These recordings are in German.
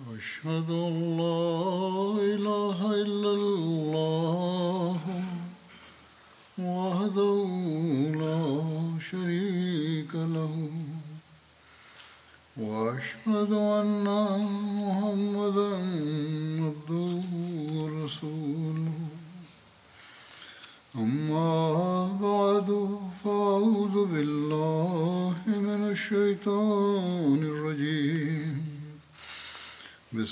أشهد أن لا إله إلا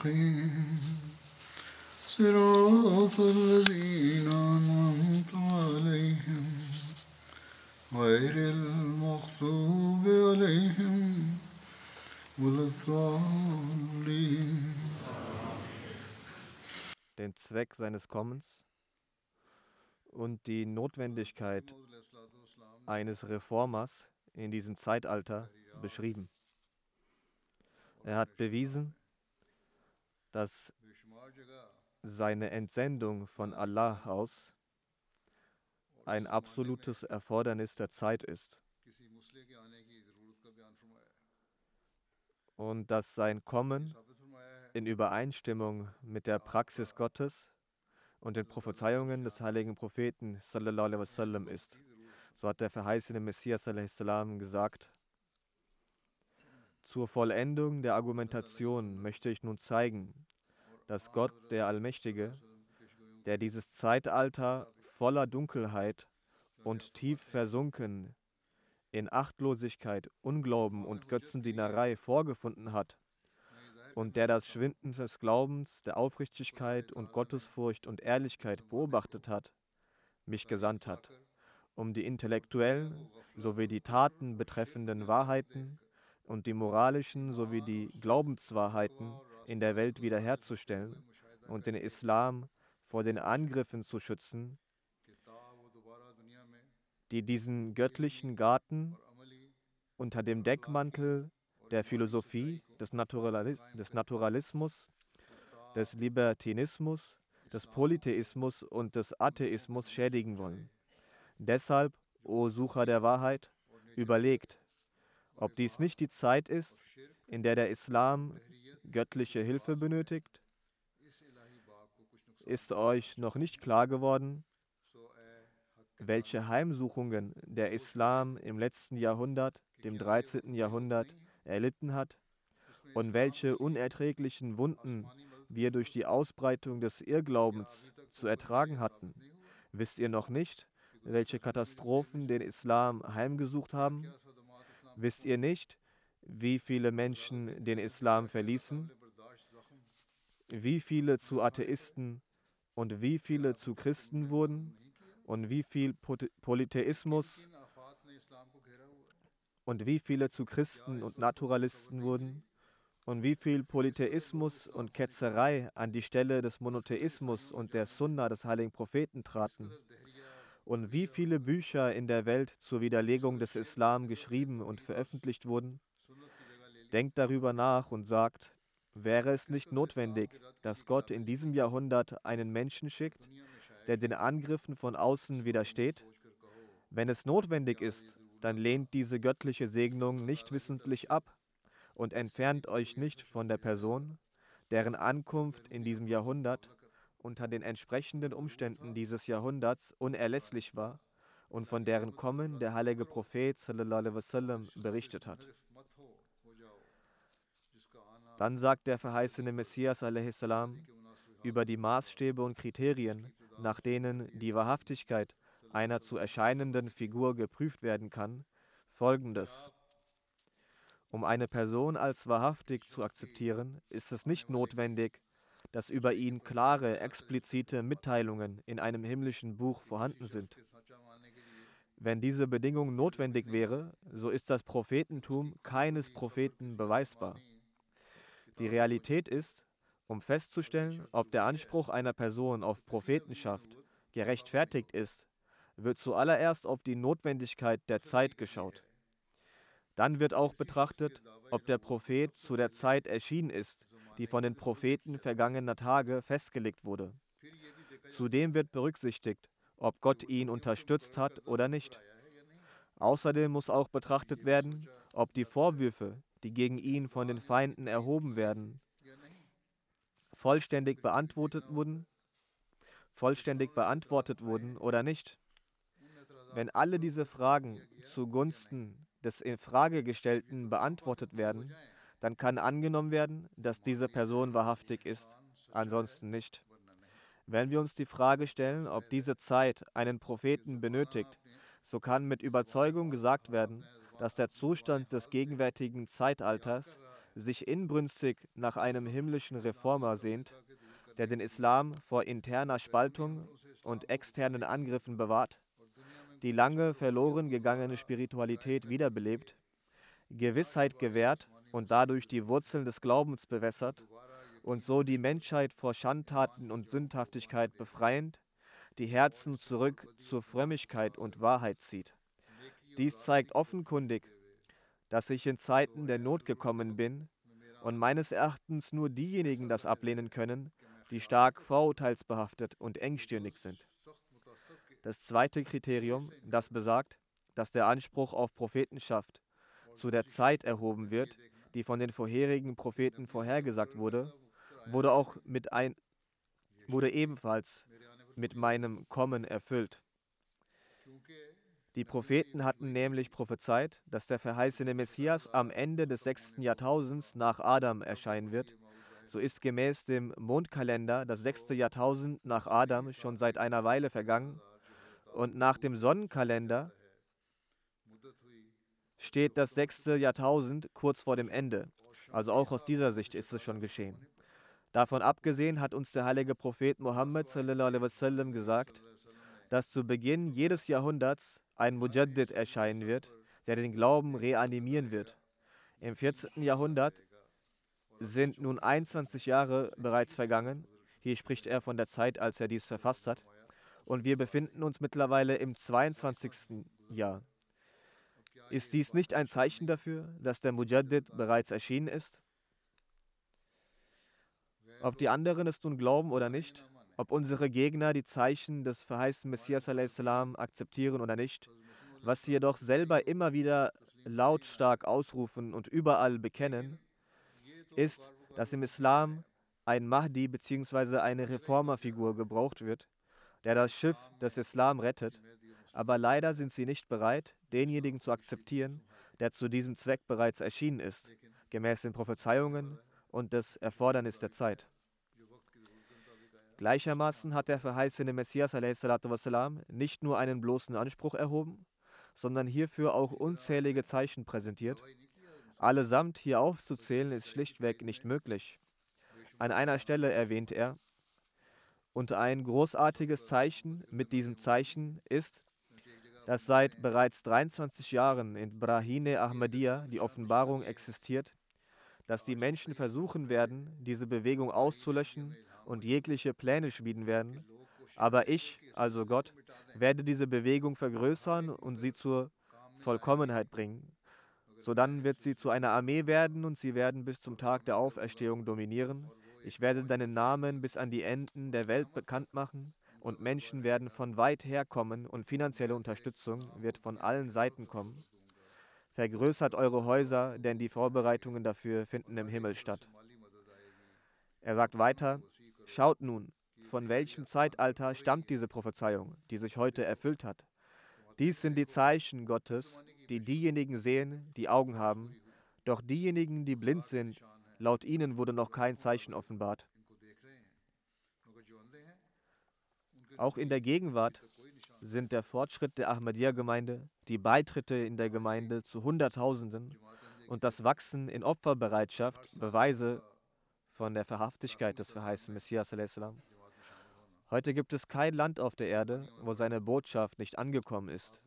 المستقيم صراط الذين أنعمت عليهم غير المغضوب عليهم ولا الضالين den Zweck seines Kommens und die Notwendigkeit eines Reformers in diesem Zeitalter beschrieben. Er hat bewiesen, dass seine Entsendung von Allah aus ein absolutes Erfordernis der Zeit ist und dass sein Kommen in Übereinstimmung mit der Praxis Gottes und den Prophezeiungen des heiligen Propheten wasallam ist. So hat der verheißene Messias gesagt. Zur Vollendung der Argumentation möchte ich nun zeigen, dass Gott, der Allmächtige, der dieses Zeitalter voller Dunkelheit und tief versunken in Achtlosigkeit, Unglauben und Götzendienerei vorgefunden hat, und der das Schwinden des Glaubens, der Aufrichtigkeit und Gottesfurcht und Ehrlichkeit beobachtet hat, mich gesandt hat, um die intellektuellen sowie die Taten betreffenden Wahrheiten und die moralischen sowie die Glaubenswahrheiten in der Welt wiederherzustellen und den Islam vor den Angriffen zu schützen, die diesen göttlichen Garten unter dem Deckmantel der Philosophie, des, Naturali des Naturalismus, des Libertinismus, des Polytheismus und des Atheismus schädigen wollen. Deshalb, o Sucher der Wahrheit, überlegt, ob dies nicht die Zeit ist, in der der Islam göttliche Hilfe benötigt. Ist euch noch nicht klar geworden, welche Heimsuchungen der Islam im letzten Jahrhundert, dem 13. Jahrhundert, erlitten hat und welche unerträglichen Wunden wir durch die Ausbreitung des Irrglaubens zu ertragen hatten. Wisst ihr noch nicht, welche Katastrophen den Islam heimgesucht haben? Wisst ihr nicht, wie viele Menschen den Islam verließen? Wie viele zu Atheisten und wie viele zu Christen wurden? Und wie viel Polytheismus und wie viele zu Christen und Naturalisten wurden und wie viel Polytheismus und Ketzerei an die Stelle des Monotheismus und der Sunna des heiligen Propheten traten und wie viele Bücher in der Welt zur Widerlegung des Islam geschrieben und veröffentlicht wurden. Denkt darüber nach und sagt, wäre es nicht notwendig, dass Gott in diesem Jahrhundert einen Menschen schickt, der den Angriffen von außen widersteht? Wenn es notwendig ist, dann lehnt diese göttliche Segnung nicht wissentlich ab und entfernt euch nicht von der Person, deren Ankunft in diesem Jahrhundert unter den entsprechenden Umständen dieses Jahrhunderts unerlässlich war und von deren Kommen der heilige Prophet wasallam, berichtet hat. Dann sagt der verheißene Messias salam, über die Maßstäbe und Kriterien, nach denen die Wahrhaftigkeit einer zu erscheinenden Figur geprüft werden kann, folgendes. Um eine Person als wahrhaftig zu akzeptieren, ist es nicht notwendig, dass über ihn klare, explizite Mitteilungen in einem himmlischen Buch vorhanden sind. Wenn diese Bedingung notwendig wäre, so ist das Prophetentum keines Propheten beweisbar. Die Realität ist, um festzustellen, ob der Anspruch einer Person auf Prophetenschaft gerechtfertigt ist, wird zuallererst auf die Notwendigkeit der Zeit geschaut. Dann wird auch betrachtet, ob der Prophet zu der Zeit erschienen ist, die von den Propheten vergangener Tage festgelegt wurde. Zudem wird berücksichtigt, ob Gott ihn unterstützt hat oder nicht. Außerdem muss auch betrachtet werden, ob die Vorwürfe, die gegen ihn von den Feinden erhoben werden, vollständig beantwortet wurden, vollständig beantwortet wurden oder nicht. Wenn alle diese Fragen zugunsten des in Frage gestellten beantwortet werden, dann kann angenommen werden, dass diese Person wahrhaftig ist, ansonsten nicht. Wenn wir uns die Frage stellen, ob diese Zeit einen Propheten benötigt, so kann mit Überzeugung gesagt werden, dass der Zustand des gegenwärtigen Zeitalters sich inbrünstig nach einem himmlischen Reformer sehnt, der den Islam vor interner Spaltung und externen Angriffen bewahrt, die lange verloren gegangene Spiritualität wiederbelebt, Gewissheit gewährt und dadurch die Wurzeln des Glaubens bewässert und so die Menschheit vor Schandtaten und Sündhaftigkeit befreiend, die Herzen zurück zur Frömmigkeit und Wahrheit zieht. Dies zeigt offenkundig, dass ich in Zeiten der Not gekommen bin und meines Erachtens nur diejenigen das ablehnen können, die stark vorurteilsbehaftet und engstirnig sind. Das zweite Kriterium, das besagt, dass der Anspruch auf Prophetenschaft zu der Zeit erhoben wird, die von den vorherigen Propheten vorhergesagt wurde, wurde auch mit ein, wurde ebenfalls mit meinem Kommen erfüllt. Die Propheten hatten nämlich prophezeit, dass der verheißene Messias am Ende des sechsten Jahrtausends nach Adam erscheinen wird. So ist gemäß dem Mondkalender das sechste Jahrtausend nach Adam schon seit einer Weile vergangen und nach dem Sonnenkalender steht das sechste Jahrtausend kurz vor dem Ende. Also auch aus dieser Sicht ist es schon geschehen. Davon abgesehen hat uns der heilige Prophet Mohammed gesagt, dass zu Beginn jedes Jahrhunderts ein Mujaddid erscheinen wird, der den Glauben reanimieren wird. Im 14. Jahrhundert sind nun 21 Jahre bereits vergangen. Hier spricht er von der Zeit, als er dies verfasst hat. Und wir befinden uns mittlerweile im 22. Jahr. Ist dies nicht ein Zeichen dafür, dass der Mujaddid bereits erschienen ist? Ob die anderen es nun glauben oder nicht, ob unsere Gegner die Zeichen des verheißten Messias salam akzeptieren oder nicht, was sie jedoch selber immer wieder lautstark ausrufen und überall bekennen, ist, dass im Islam ein Mahdi bzw. eine Reformerfigur gebraucht wird, der das Schiff des Islam rettet, aber leider sind sie nicht bereit, denjenigen zu akzeptieren, der zu diesem Zweck bereits erschienen ist, gemäß den Prophezeiungen und des Erfordernis der Zeit. Gleichermaßen hat der verheißene Messias wassalam, nicht nur einen bloßen Anspruch erhoben, sondern hierfür auch unzählige Zeichen präsentiert. Allesamt hier aufzuzählen ist schlichtweg nicht möglich. An einer Stelle erwähnt er, und ein großartiges Zeichen mit diesem Zeichen ist, dass seit bereits 23 Jahren in Brahine Ahmadiyya die Offenbarung existiert, dass die Menschen versuchen werden, diese Bewegung auszulöschen und jegliche Pläne schmieden werden. Aber ich, also Gott, werde diese Bewegung vergrößern und sie zur Vollkommenheit bringen. Sodann wird sie zu einer Armee werden und sie werden bis zum Tag der Auferstehung dominieren. Ich werde deinen Namen bis an die Enden der Welt bekannt machen und Menschen werden von weit her kommen und finanzielle Unterstützung wird von allen Seiten kommen. Vergrößert eure Häuser, denn die Vorbereitungen dafür finden im Himmel statt. Er sagt weiter, schaut nun, von welchem Zeitalter stammt diese Prophezeiung, die sich heute erfüllt hat. Dies sind die Zeichen Gottes, die diejenigen sehen, die Augen haben, doch diejenigen, die blind sind, laut ihnen wurde noch kein Zeichen offenbart. Auch in der Gegenwart sind der Fortschritt der Ahmadiyya-Gemeinde, die Beitritte in der Gemeinde zu Hunderttausenden und das Wachsen in Opferbereitschaft Beweise von der Verhaftigkeit des verheißten Messias. Heute gibt es kein Land auf der Erde, wo seine Botschaft nicht angekommen ist.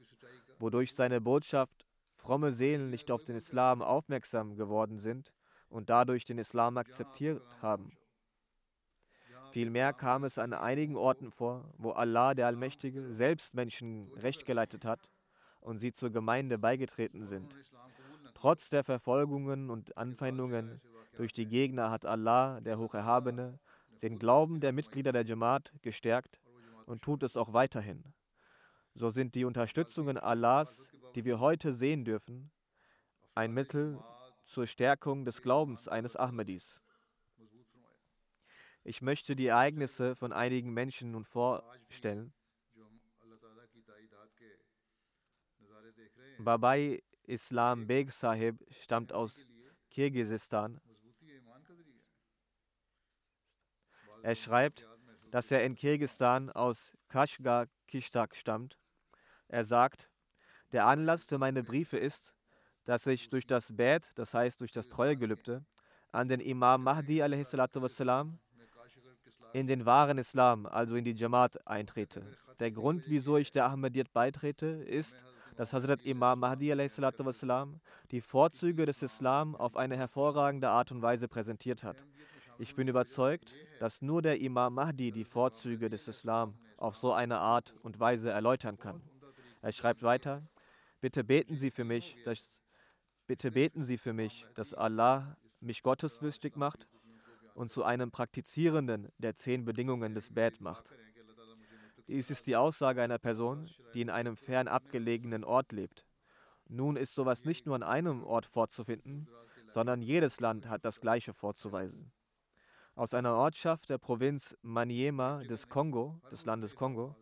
wodurch seine Botschaft fromme Seelen nicht auf den Islam aufmerksam geworden sind und dadurch den Islam akzeptiert haben. Vielmehr kam es an einigen Orten vor, wo Allah der Allmächtige selbst Menschen recht geleitet hat und sie zur Gemeinde beigetreten sind. Trotz der Verfolgungen und Anfeindungen durch die Gegner hat Allah, der Hocherhabene, den Glauben der Mitglieder der Jamaat gestärkt und tut es auch weiterhin. So sind die Unterstützungen Allahs, die wir heute sehen dürfen, ein Mittel zur Stärkung des Glaubens eines Ahmadis. Ich möchte die Ereignisse von einigen Menschen nun vorstellen. Babai Islam Beg Sahib stammt aus Kirgisistan. Er schreibt, dass er in Kirgisistan aus Kashgar Kishtak stammt. Er sagt, der Anlass für meine Briefe ist, dass ich durch das Bad, das heißt durch das Treuegelübde, an den Imam Mahdi wassalam, in den wahren Islam, also in die Jamaat, eintrete. Der Grund, wieso ich der Ahmadiyyat beitrete, ist, dass Hazrat Imam Mahdi wassalam, die Vorzüge des Islam auf eine hervorragende Art und Weise präsentiert hat. Ich bin überzeugt, dass nur der Imam Mahdi die Vorzüge des Islam auf so eine Art und Weise erläutern kann. Er schreibt weiter, bitte beten Sie für mich, dass, bitte beten Sie für mich, dass Allah mich gotteswürdig macht und zu einem Praktizierenden der zehn Bedingungen des Bad macht. Dies ist die Aussage einer Person, die in einem fern abgelegenen Ort lebt. Nun ist sowas nicht nur an einem Ort vorzufinden, sondern jedes Land hat das Gleiche vorzuweisen. Aus einer Ortschaft der Provinz Maniema des Kongo, des Landes Kongo,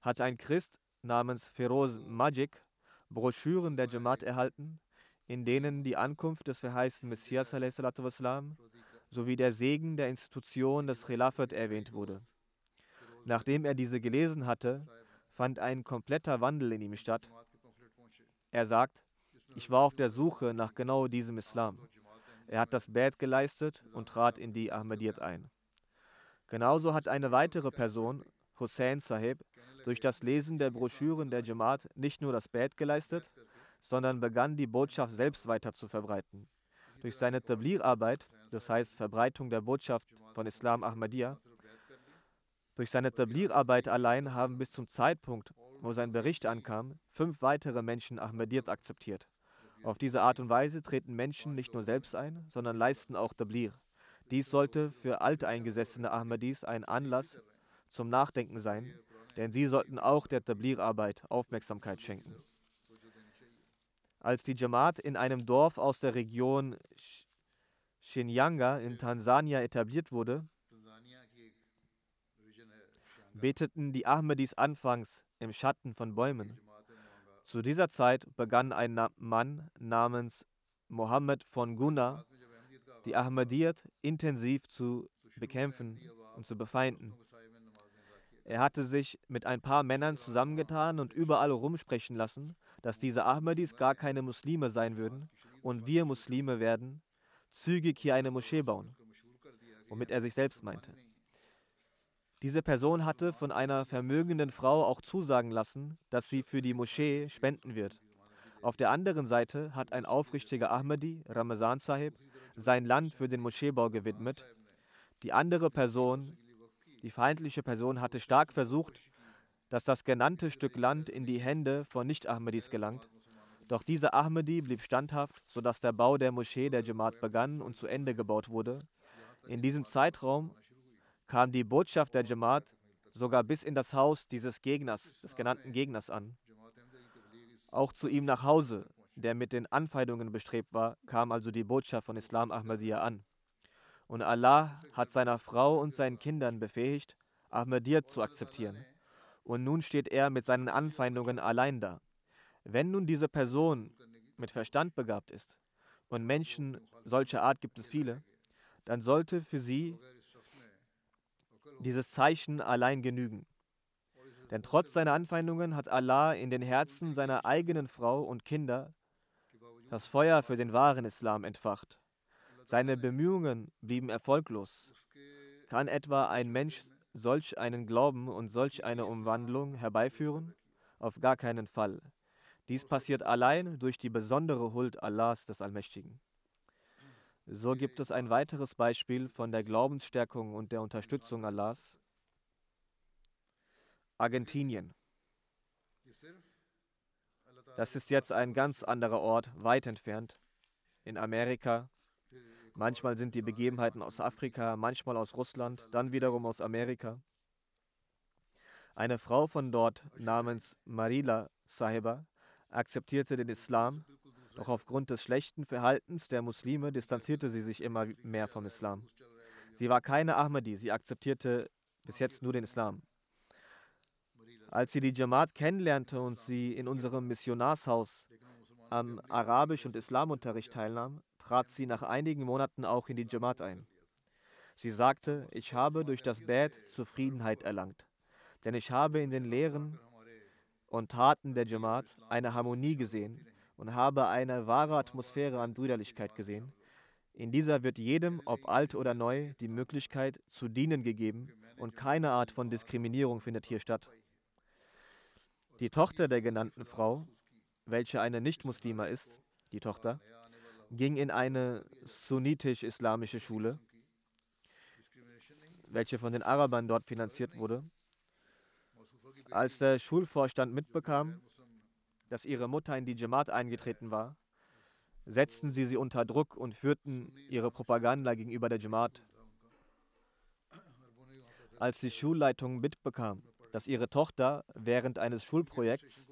hat ein Christ namens Feroz Majik Broschüren der Jamaat erhalten, in denen die Ankunft des verheißten Messias wassalam, sowie der Segen der Institution des Khilafat erwähnt wurde. Nachdem er diese gelesen hatte, fand ein kompletter Wandel in ihm statt. Er sagt, ich war auf der Suche nach genau diesem Islam. Er hat das Bad geleistet und trat in die Ahmadiyyat ein. Genauso hat eine weitere Person, Hussein Sahib, durch das Lesen der Broschüren der Jamaat nicht nur das Bad geleistet, sondern begann die Botschaft selbst weiter zu verbreiten. Durch seine Tablir-Arbeit, das heißt Verbreitung der Botschaft von Islam Ahmadiyya, durch seine Tablir-Arbeit allein haben bis zum Zeitpunkt, wo sein Bericht ankam, fünf weitere Menschen Ahmadiyyat akzeptiert. Auf diese Art und Weise treten Menschen nicht nur selbst ein, sondern leisten auch Tablir. Dies sollte für alteingesessene Ahmadis ein Anlass zum Nachdenken sein, denn sie sollten auch der Tablir-Arbeit Aufmerksamkeit schenken. Als die Jamaat in einem Dorf aus der Region Shinyanga in Tansania etabliert wurde, beteten die Ahmadis anfangs im Schatten von Bäumen. Zu dieser Zeit begann ein Mann namens Mohammed von Guna, die Ahmadiyyat intensiv zu bekämpfen und zu befeinden. Er hatte sich mit ein paar Männern zusammengetan und überall rumsprechen lassen, dass diese Ahmadis gar keine Muslime sein würden und wir Muslime werden zügig hier eine Moschee bauen, womit er sich selbst meinte. Diese Person hatte von einer vermögenden Frau auch zusagen lassen, dass sie für die Moschee spenden wird. Auf der anderen Seite hat ein aufrichtiger Ahmadi, Ramazan Sahib, sein Land für den Moscheebau gewidmet. Die andere Person, die feindliche Person, hatte stark versucht, dass das genannte Stück Land in die Hände von Nicht-Ahmadis gelangt. Doch dieser Ahmadi blieb standhaft, sodass der Bau der Moschee der Jamaat begann und zu Ende gebaut wurde. In diesem Zeitraum kam die Botschaft der Jamaat sogar bis in das Haus dieses Gegners, des genannten Gegners an. Auch zu ihm nach Hause, der mit den Anfeindungen bestrebt war, kam also die Botschaft von Islam Ahmadiyya an. Und Allah hat seiner Frau und seinen Kindern befähigt, Ahmadiyya zu akzeptieren und nun steht er mit seinen Anfeindungen allein da. Wenn nun diese Person mit Verstand begabt ist, und Menschen solcher Art gibt es viele, dann sollte für sie dieses Zeichen allein genügen. Denn trotz seiner Anfeindungen hat Allah in den Herzen seiner eigenen Frau und Kinder das Feuer für den wahren Islam entfacht. Seine Bemühungen blieben erfolglos. Kann etwa ein Mensch solch einen Glauben und solch eine Umwandlung herbeiführen? Auf gar keinen Fall. Dies passiert allein durch die besondere Huld Allahs des Allmächtigen. So gibt es ein weiteres Beispiel von der Glaubensstärkung und der Unterstützung Allahs. Argentinien. Das ist jetzt ein ganz anderer Ort, weit entfernt. In Amerika. Manchmal sind die Begebenheiten aus Afrika, manchmal aus Russland, dann wiederum aus Amerika. Eine Frau von dort namens Marila Sahiba akzeptierte den Islam, doch aufgrund des schlechten Verhaltens der Muslime distanzierte sie sich immer mehr vom Islam. Sie war keine Ahmadi, sie akzeptierte bis jetzt nur den Islam. Als sie die Jamaat kennenlernte und sie in unserem Missionarshaus am Arabisch- und Islamunterricht teilnahm, trat sie nach einigen Monaten auch in die Jamaat ein. Sie sagte, ich habe durch das Bad Zufriedenheit erlangt, denn ich habe in den Lehren und Taten der Jamaat eine Harmonie gesehen und habe eine wahre Atmosphäre an Brüderlichkeit gesehen. In dieser wird jedem, ob alt oder neu, die Möglichkeit zu dienen gegeben und keine Art von Diskriminierung findet hier statt. Die Tochter der genannten Frau, welche eine Nicht-Muslima ist, die Tochter, ging in eine sunnitisch-islamische Schule, welche von den Arabern dort finanziert wurde. Als der Schulvorstand mitbekam, dass ihre Mutter in die Jamaat eingetreten war, setzten sie sie unter Druck und führten ihre Propaganda gegenüber der Jamaat. Als die Schulleitung mitbekam, dass ihre Tochter während eines Schulprojekts,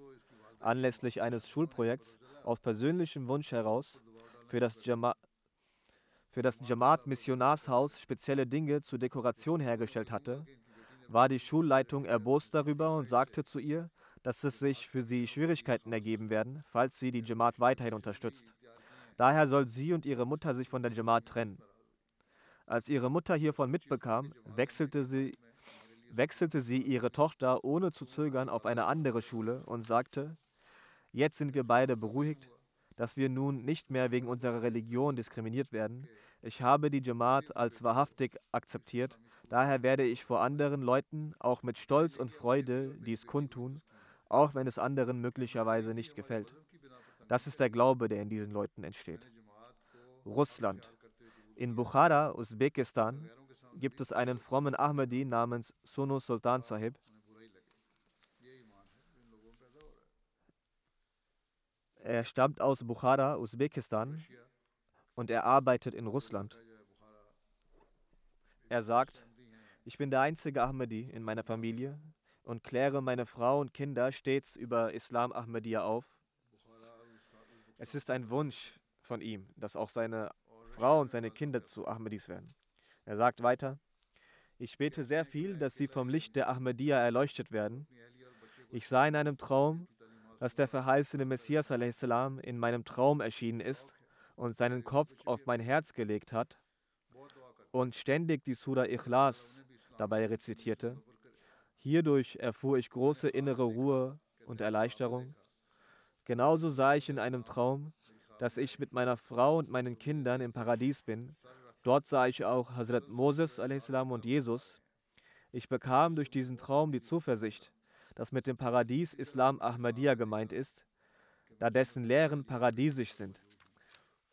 anlässlich eines Schulprojekts, aus persönlichem Wunsch heraus für das, Jama für das Jamaat-Missionarshaus spezielle Dinge zur Dekoration hergestellt hatte, war die Schulleitung erbost darüber und sagte zu ihr, dass es sich für sie Schwierigkeiten ergeben werden, falls sie die Jamaat weiterhin unterstützt. Daher soll sie und ihre Mutter sich von der Jamaat trennen. Als ihre Mutter hiervon mitbekam, wechselte sie wechselte sie ihre Tochter ohne zu zögern auf eine andere Schule und sagte, jetzt sind wir beide beruhigt, dass wir nun nicht mehr wegen unserer Religion diskriminiert werden. Ich habe die Jamaat als wahrhaftig akzeptiert, daher werde ich vor anderen Leuten auch mit Stolz und Freude dies kundtun, auch wenn es anderen möglicherweise nicht gefällt. Das ist der Glaube, der in diesen Leuten entsteht. Russland. In Bukhara, Usbekistan, gibt es einen frommen Ahmadi namens Sunu Sultan Sahib. Er stammt aus Bukhara, Usbekistan und er arbeitet in Russland. Er sagt, ich bin der einzige Ahmadi in meiner Familie und kläre meine Frau und Kinder stets über Islam Ahmadiyya auf. Es ist ein Wunsch von ihm, dass auch seine Frau und seine Kinder zu Ahmadis werden. Er sagt weiter, ich bete sehr viel, dass sie vom Licht der Ahmadiyya erleuchtet werden. Ich sah in einem Traum, dass der verheißene Messias salam in meinem Traum erschienen ist und seinen Kopf auf mein Herz gelegt hat und ständig die Surah Ikhlas dabei rezitierte. Hierdurch erfuhr ich große innere Ruhe und Erleichterung. Genauso sah ich in einem Traum, dass ich mit meiner Frau und meinen Kindern im Paradies bin Dort sah ich auch Hazrat Moses und Jesus. Ich bekam durch diesen Traum die Zuversicht, dass mit dem Paradies Islam Ahmadiyya gemeint ist, da dessen Lehren paradiesisch sind.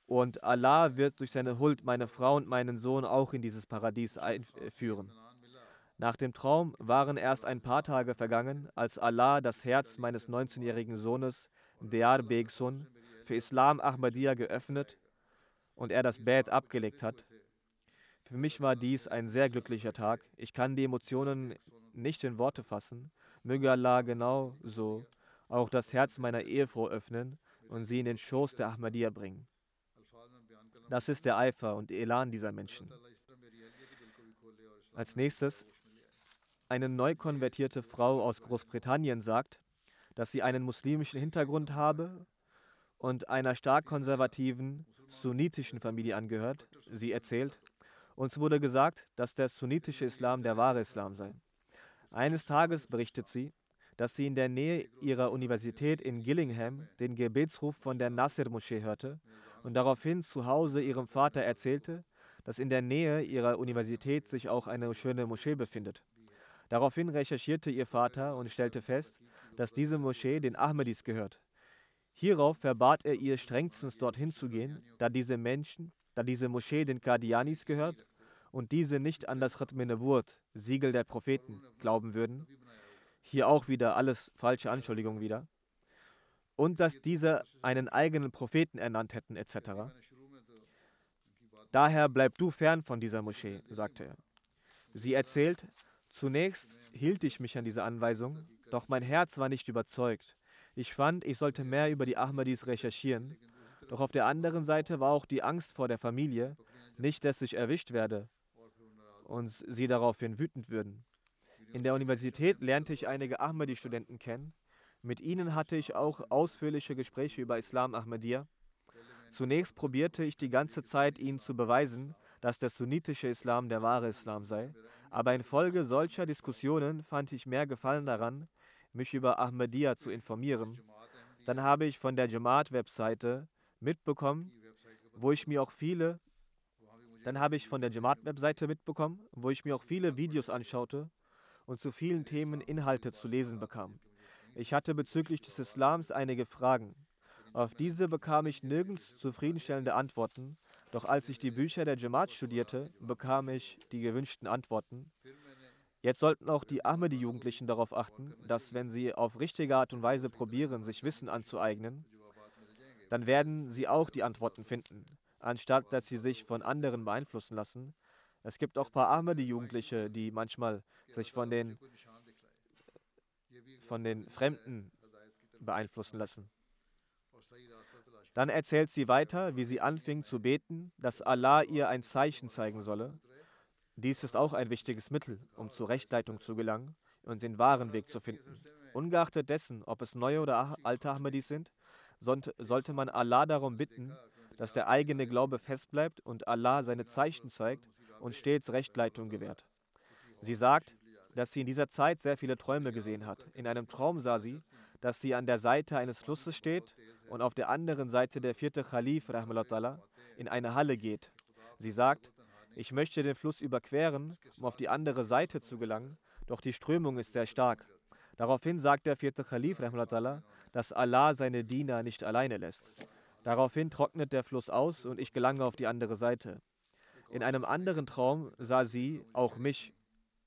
Und Allah wird durch seine Huld meine Frau und meinen Sohn auch in dieses Paradies einführen. Nach dem Traum waren erst ein paar Tage vergangen, als Allah das Herz meines 19-jährigen Sohnes, Dear Begsun, für Islam Ahmadiyya geöffnet und er das Bett abgelegt hat. Für mich war dies ein sehr glücklicher Tag. Ich kann die Emotionen nicht in Worte fassen. Möge Allah genau so auch das Herz meiner Ehefrau öffnen und sie in den Schoß der Ahmadiyya bringen. Das ist der Eifer und Elan dieser Menschen. Als nächstes, eine neu konvertierte Frau aus Großbritannien sagt, dass sie einen muslimischen Hintergrund habe und einer stark konservativen sunnitischen Familie angehört. Sie erzählt, uns wurde gesagt, dass der sunnitische Islam der wahre Islam sei. Eines Tages berichtet sie, dass sie in der Nähe ihrer Universität in Gillingham den Gebetsruf von der Nasir-Moschee hörte und daraufhin zu Hause ihrem Vater erzählte, dass in der Nähe ihrer Universität sich auch eine schöne Moschee befindet. Daraufhin recherchierte ihr Vater und stellte fest, dass diese Moschee den Ahmadis gehört. Hierauf verbat er ihr strengstens dorthin zu gehen, da diese Menschen, da diese Moschee den Qadianis gehört und diese nicht an das Khatm Nubuwwat, Siegel der Propheten, glauben würden. Hier auch wieder alles falsche Anschuldigungen wieder. Und dass diese einen eigenen Propheten ernannt hätten, etc. Daher bleib du fern von dieser Moschee, sagte er. Sie erzählt, zunächst hielt ich mich an diese Anweisung, doch mein Herz war nicht überzeugt. Ich fand, ich sollte mehr über die Ahmadis recherchieren, doch auf der anderen Seite war auch die Angst vor der Familie, nicht, dass ich erwischt werde und sie daraufhin wütend würden. In der Universität lernte ich einige Ahmadi-Studenten kennen. Mit ihnen hatte ich auch ausführliche Gespräche über Islam Ahmadiyya. Zunächst probierte ich die ganze Zeit, ihnen zu beweisen, dass der sunnitische Islam der wahre Islam sei, aber infolge solcher Diskussionen fand ich mehr Gefallen daran, mich über Ahmadiyya zu informieren. Dann habe ich von der Jamaat-Webseite mitbekommen, wo ich mir auch viele dann habe ich von der Jamaat-Webseite mitbekommen, wo ich mir auch viele Videos anschaute und zu vielen Themen Inhalte zu lesen bekam. Ich hatte bezüglich des Islams einige Fragen. Auf diese bekam ich nirgends zufriedenstellende Antworten, doch als ich die Bücher der Jamaat studierte, bekam ich die gewünschten Antworten. Jetzt sollten auch die Ahmadi-Jugendlichen darauf achten, dass wenn sie auf richtige Art und Weise probieren, sich Wissen anzueignen, dann werden sie auch die Antworten finden, anstatt dass sie sich von anderen beeinflussen lassen. Es gibt auch ein paar Ahmadi-Jugendliche, die manchmal sich von den, von den Fremden beeinflussen lassen. Dann erzählt sie weiter, wie sie anfing zu beten, dass Allah ihr ein Zeichen zeigen solle. Dies ist auch ein wichtiges Mittel, um zur Rechtleitung zu gelangen und den wahren Weg zu finden. Ungeachtet dessen, ob es neue oder alte Ahmadis sind, sollte man Allah darum bitten, dass der eigene Glaube festbleibt und Allah seine Zeichen zeigt und stets Rechtleitung gewährt. Sie sagt, dass sie in dieser Zeit sehr viele Träume gesehen hat. In einem Traum sah sie, dass sie an der Seite eines Flusses steht und auf der anderen Seite der vierte Khalif in eine Halle geht. Sie sagt, ich möchte den Fluss überqueren, um auf die andere Seite zu gelangen, doch die Strömung ist sehr stark. Daraufhin sagt der vierte Khalif, dass Allah seine Diener nicht alleine lässt. Daraufhin trocknet der Fluss aus und ich gelange auf die andere Seite. In einem anderen Traum sah sie auch mich,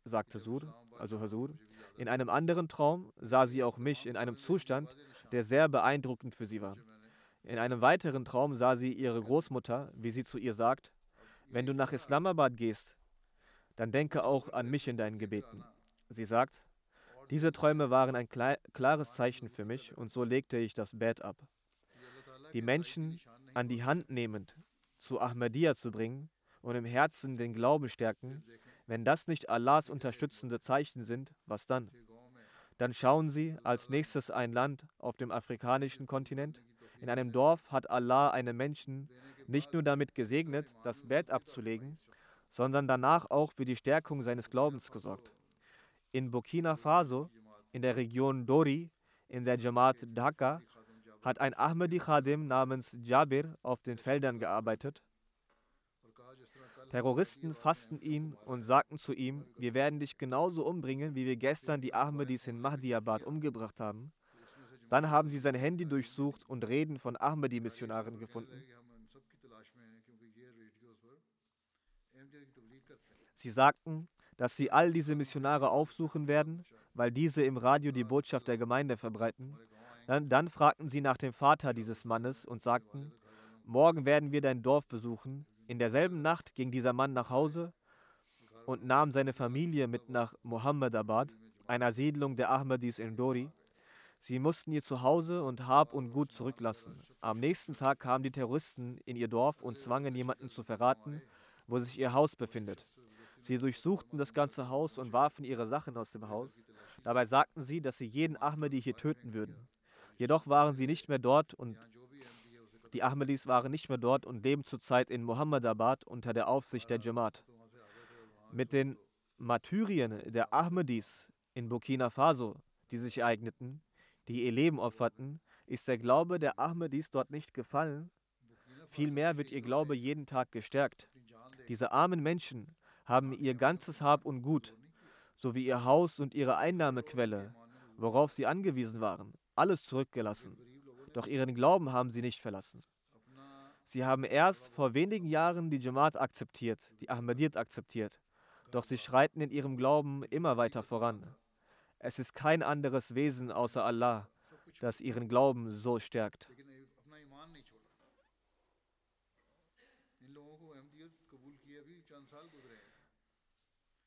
sagte Sur, also Hasur. In einem anderen Traum sah sie auch mich in einem Zustand, der sehr beeindruckend für sie war. In einem weiteren Traum sah sie ihre Großmutter, wie sie zu ihr sagt, wenn du nach Islamabad gehst, dann denke auch an mich in deinen Gebeten. Sie sagt, diese Träume waren ein klares Zeichen für mich und so legte ich das Bett ab. Die Menschen an die Hand nehmend zu Ahmadiyya zu bringen und im Herzen den Glauben stärken, wenn das nicht Allahs unterstützende Zeichen sind, was dann? Dann schauen Sie als nächstes ein Land auf dem afrikanischen Kontinent. In einem Dorf hat Allah einen Menschen nicht nur damit gesegnet, das Bett abzulegen, sondern danach auch für die Stärkung seines Glaubens gesorgt. In Burkina Faso, in der Region Dori, in der Jamaat Dhaka, hat ein Ahmadi Khadim namens Jabir auf den Feldern gearbeitet Terroristen fassten ihn und sagten zu ihm, wir werden dich genauso umbringen, wie wir gestern die Ahmadis in Mahdiabad umgebracht haben. Dann haben sie sein Handy durchsucht und Reden von Ahmadi-Missionaren gefunden. Sie sagten, dass sie all diese Missionare aufsuchen werden, weil diese im Radio die Botschaft der Gemeinde verbreiten. Dann, dann fragten sie nach dem Vater dieses Mannes und sagten, morgen werden wir dein Dorf besuchen, in derselben Nacht ging dieser Mann nach Hause und nahm seine Familie mit nach Mohammedabad, einer Siedlung der Ahmadis in Dori. Sie mussten ihr Zuhause und Hab und Gut zurücklassen. Am nächsten Tag kamen die Terroristen in ihr Dorf und zwangen jemanden zu verraten, wo sich ihr Haus befindet. Sie durchsuchten das ganze Haus und warfen ihre Sachen aus dem Haus. Dabei sagten sie, dass sie jeden Ahmadi hier töten würden. Jedoch waren sie nicht mehr dort und die Ahmadis waren nicht mehr dort und leben zurzeit in Mohammedabad unter der Aufsicht der Jamaat. Mit den Martyrien der Ahmadis in Burkina Faso, die sich ereigneten, die ihr Leben opferten, ist der Glaube der Ahmadis dort nicht gefallen. Vielmehr wird ihr Glaube jeden Tag gestärkt. Diese armen Menschen haben ihr ganzes Hab und Gut, sowie ihr Haus und ihre Einnahmequelle, worauf sie angewiesen waren, alles zurückgelassen, doch ihren Glauben haben sie nicht verlassen. Sie haben erst vor wenigen Jahren die Jamaat akzeptiert, die Ahmadiyyat akzeptiert, doch sie schreiten in ihrem Glauben immer weiter voran. Es ist kein anderes Wesen außer Allah, das ihren Glauben so stärkt. چند سال گزرے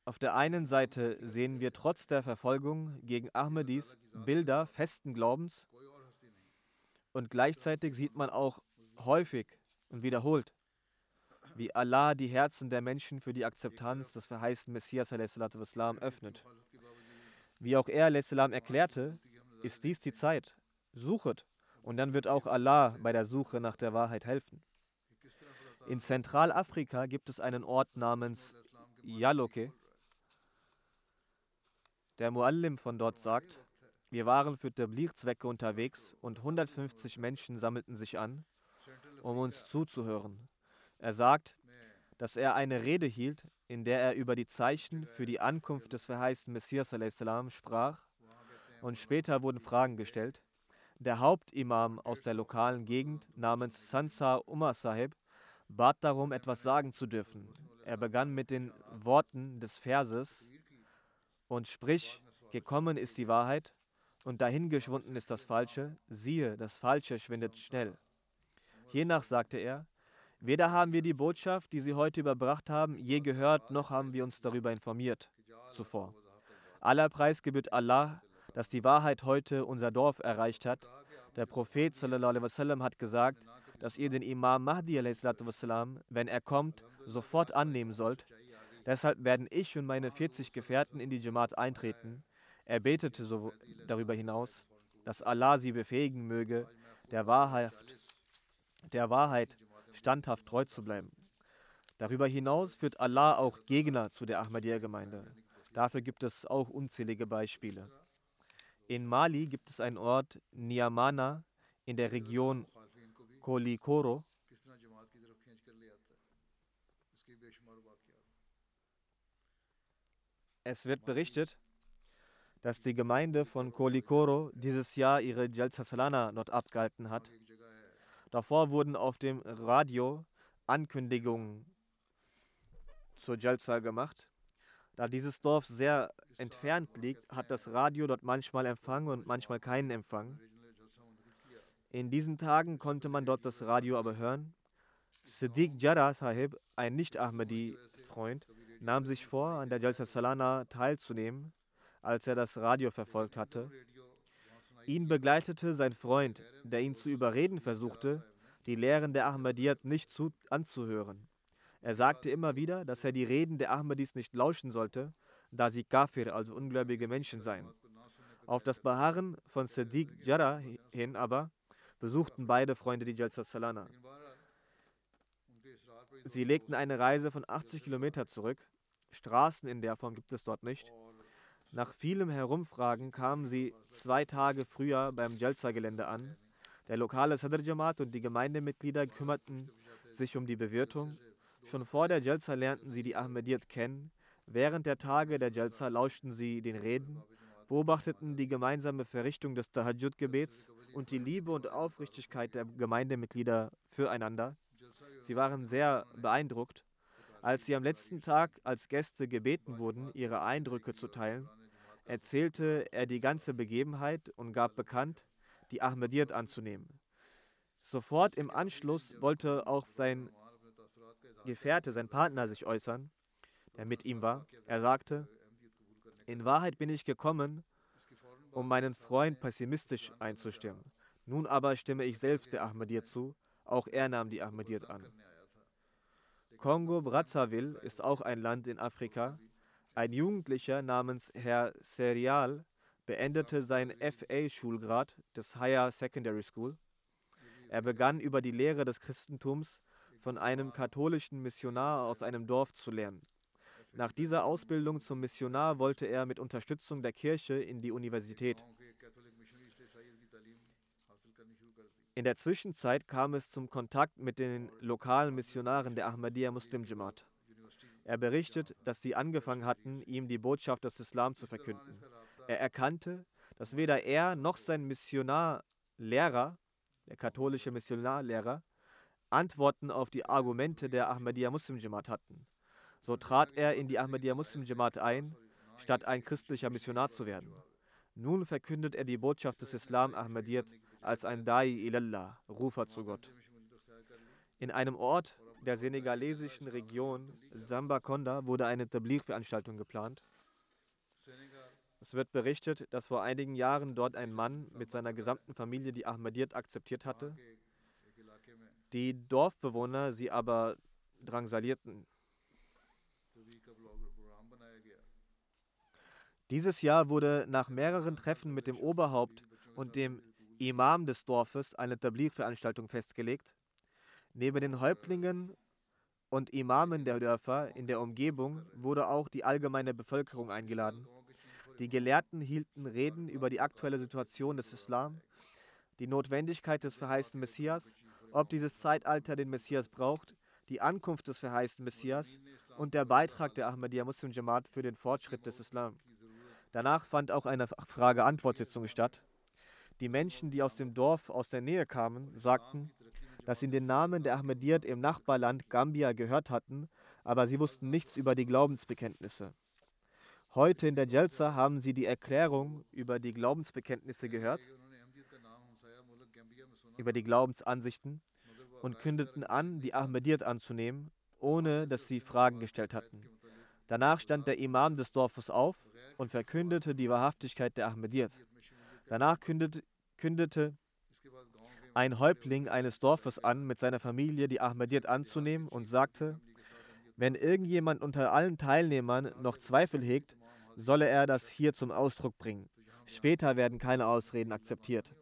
auf der einen Seite sehen wir trotz der Verfolgung gegen Ahmadis Bilder festen Glaubens und gleichzeitig sieht man auch häufig und wiederholt, wie Allah die Herzen der Menschen für die Akzeptanz des verheißten Messias wassalam, öffnet. Wie auch er wassalam, erklärte, ist dies die Zeit, suchet und dann wird auch Allah bei der Suche nach der Wahrheit helfen. In Zentralafrika gibt es einen Ort namens Yaloke, der Muallim von dort sagt, wir waren für Tabligh-Zwecke unterwegs und 150 Menschen sammelten sich an, um uns zuzuhören. Er sagt, dass er eine Rede hielt, in der er über die Zeichen für die Ankunft des verheißten Messias salam, sprach und später wurden Fragen gestellt. Der Hauptimam aus der lokalen Gegend namens Sansa Umar Sahib bat darum, etwas sagen zu dürfen. Er begann mit den Worten des Verses und sprich, gekommen ist die Wahrheit und dahingeschwunden ist das Falsche. Siehe, das Falsche schwindet schnell. Hiernach sagte er, weder haben wir die Botschaft, die Sie heute überbracht haben, je gehört, noch haben wir uns darüber informiert zuvor. Aller Preis gebührt Allah, dass die Wahrheit heute unser Dorf erreicht hat. Der Prophet wasallam hat gesagt, dass ihr den Imam Mahdi wassalam, wenn er kommt, sofort annehmen sollt. Deshalb werden ich und meine 40 Gefährten in die Jamaat eintreten. Er betete so darüber hinaus, dass Allah sie befähigen möge, der Wahrheit, der Wahrheit standhaft treu zu bleiben. Darüber hinaus führt Allah auch Gegner zu der Ahmadiyya-Gemeinde. Dafür gibt es auch unzählige Beispiele. In Mali gibt es einen Ort, Niamana, in der Region Kolikoro, Es wird berichtet, dass die Gemeinde von Kolikoro dieses Jahr ihre Jalsa Salana dort abgehalten hat. Davor wurden auf dem Radio Ankündigungen zur Jalsa gemacht. Da dieses Dorf sehr entfernt liegt, hat das Radio dort manchmal Empfang und manchmal keinen Empfang. In diesen Tagen konnte man dort das Radio aber hören. Siddiq Jara Sahib, ein Nicht-Ahmadi-Freund, nahm sich vor, an der Jalsa Salana teilzunehmen, als er das Radio verfolgt hatte. Ihn begleitete sein Freund, der ihn zu überreden versuchte, die Lehren der Ahmadiyyat nicht zu, anzuhören. Er sagte immer wieder, dass er die Reden der Ahmadis nicht lauschen sollte, da sie Kafir, also ungläubige Menschen seien. Auf das Beharren von Sadiq Jarrah hin aber besuchten beide Freunde die Jalsa Salana. Sie legten eine Reise von 80 Kilometer zurück. Straßen in der Form gibt es dort nicht. Nach vielem Herumfragen kamen sie zwei Tage früher beim Jalsa-Gelände an. Der lokale Sadr Jamaat und die Gemeindemitglieder kümmerten sich um die Bewirtung. Schon vor der Jalsa lernten sie die Ahmadiyyat kennen. Während der Tage der Jalsa lauschten sie den Reden, beobachteten die gemeinsame Verrichtung des Tahajjud-Gebets und die Liebe und Aufrichtigkeit der Gemeindemitglieder füreinander. Sie waren sehr beeindruckt, als sie am letzten Tag als Gäste gebeten wurden, ihre Eindrücke zu teilen, erzählte er die ganze Begebenheit und gab bekannt, die Ahmediyat anzunehmen. Sofort im Anschluss wollte auch sein Gefährte, sein Partner sich äußern, der mit ihm war. Er sagte, in Wahrheit bin ich gekommen, um meinen Freund pessimistisch einzustimmen. Nun aber stimme ich selbst der Ahmadiyya zu auch er nahm die Ahmadiyyat an. Kongo-Brazzaville ist auch ein Land in Afrika. Ein Jugendlicher namens Herr Serial beendete seinen FA-Schulgrad des Higher Secondary School. Er begann über die Lehre des Christentums von einem katholischen Missionar aus einem Dorf zu lernen. Nach dieser Ausbildung zum Missionar wollte er mit Unterstützung der Kirche in die Universität. In der Zwischenzeit kam es zum Kontakt mit den lokalen Missionaren der Ahmadiyya Muslim Jamaat. Er berichtet, dass sie angefangen hatten, ihm die Botschaft des Islam zu verkünden. Er erkannte, dass weder er noch sein Missionarlehrer, der katholische Missionarlehrer, Antworten auf die Argumente der Ahmadiyya Muslim Jamaat hatten. So trat er in die Ahmadiyya Muslim Jamaat ein, statt ein christlicher Missionar zu werden. Nun verkündet er die Botschaft des Islam Ahmadiyyat als ein Dai ilallah, Rufer zu Gott. In einem Ort der senegalesischen Region Sambakonda wurde eine Tabligh-Veranstaltung geplant. Es wird berichtet, dass vor einigen Jahren dort ein Mann mit seiner gesamten Familie die Ahmadiyyat akzeptiert hatte, die Dorfbewohner sie aber drangsalierten. Dieses Jahr wurde nach mehreren Treffen mit dem Oberhaupt und dem Imam des Dorfes eine Tabligh-Veranstaltung festgelegt. Neben den Häuptlingen und Imamen der Dörfer in der Umgebung wurde auch die allgemeine Bevölkerung eingeladen. Die Gelehrten hielten Reden über die aktuelle Situation des Islam, die Notwendigkeit des verheißten Messias, ob dieses Zeitalter den Messias braucht, die Ankunft des verheißten Messias und der Beitrag der Ahmadiyya Muslim Jamaat für den Fortschritt des Islam. Danach fand auch eine Frage-Antwort-Sitzung statt. Die Menschen, die aus dem Dorf aus der Nähe kamen, sagten, dass sie den Namen der Ahmadiyyat im Nachbarland Gambia gehört hatten, aber sie wussten nichts über die Glaubensbekenntnisse. Heute in der Jalsa haben sie die Erklärung über die Glaubensbekenntnisse gehört, über die Glaubensansichten und kündeten an, die Ahmadiyyat anzunehmen, ohne dass sie Fragen gestellt hatten. Danach stand der Imam des Dorfes auf und verkündete die Wahrhaftigkeit der Ahmadiyyat. Danach kündete, kündete ein Häuptling eines Dorfes an, mit seiner Familie die Ahmadiyyat anzunehmen und sagte, wenn irgendjemand unter allen Teilnehmern noch Zweifel hegt, solle er das hier zum Ausdruck bringen. Später werden keine Ausreden akzeptiert.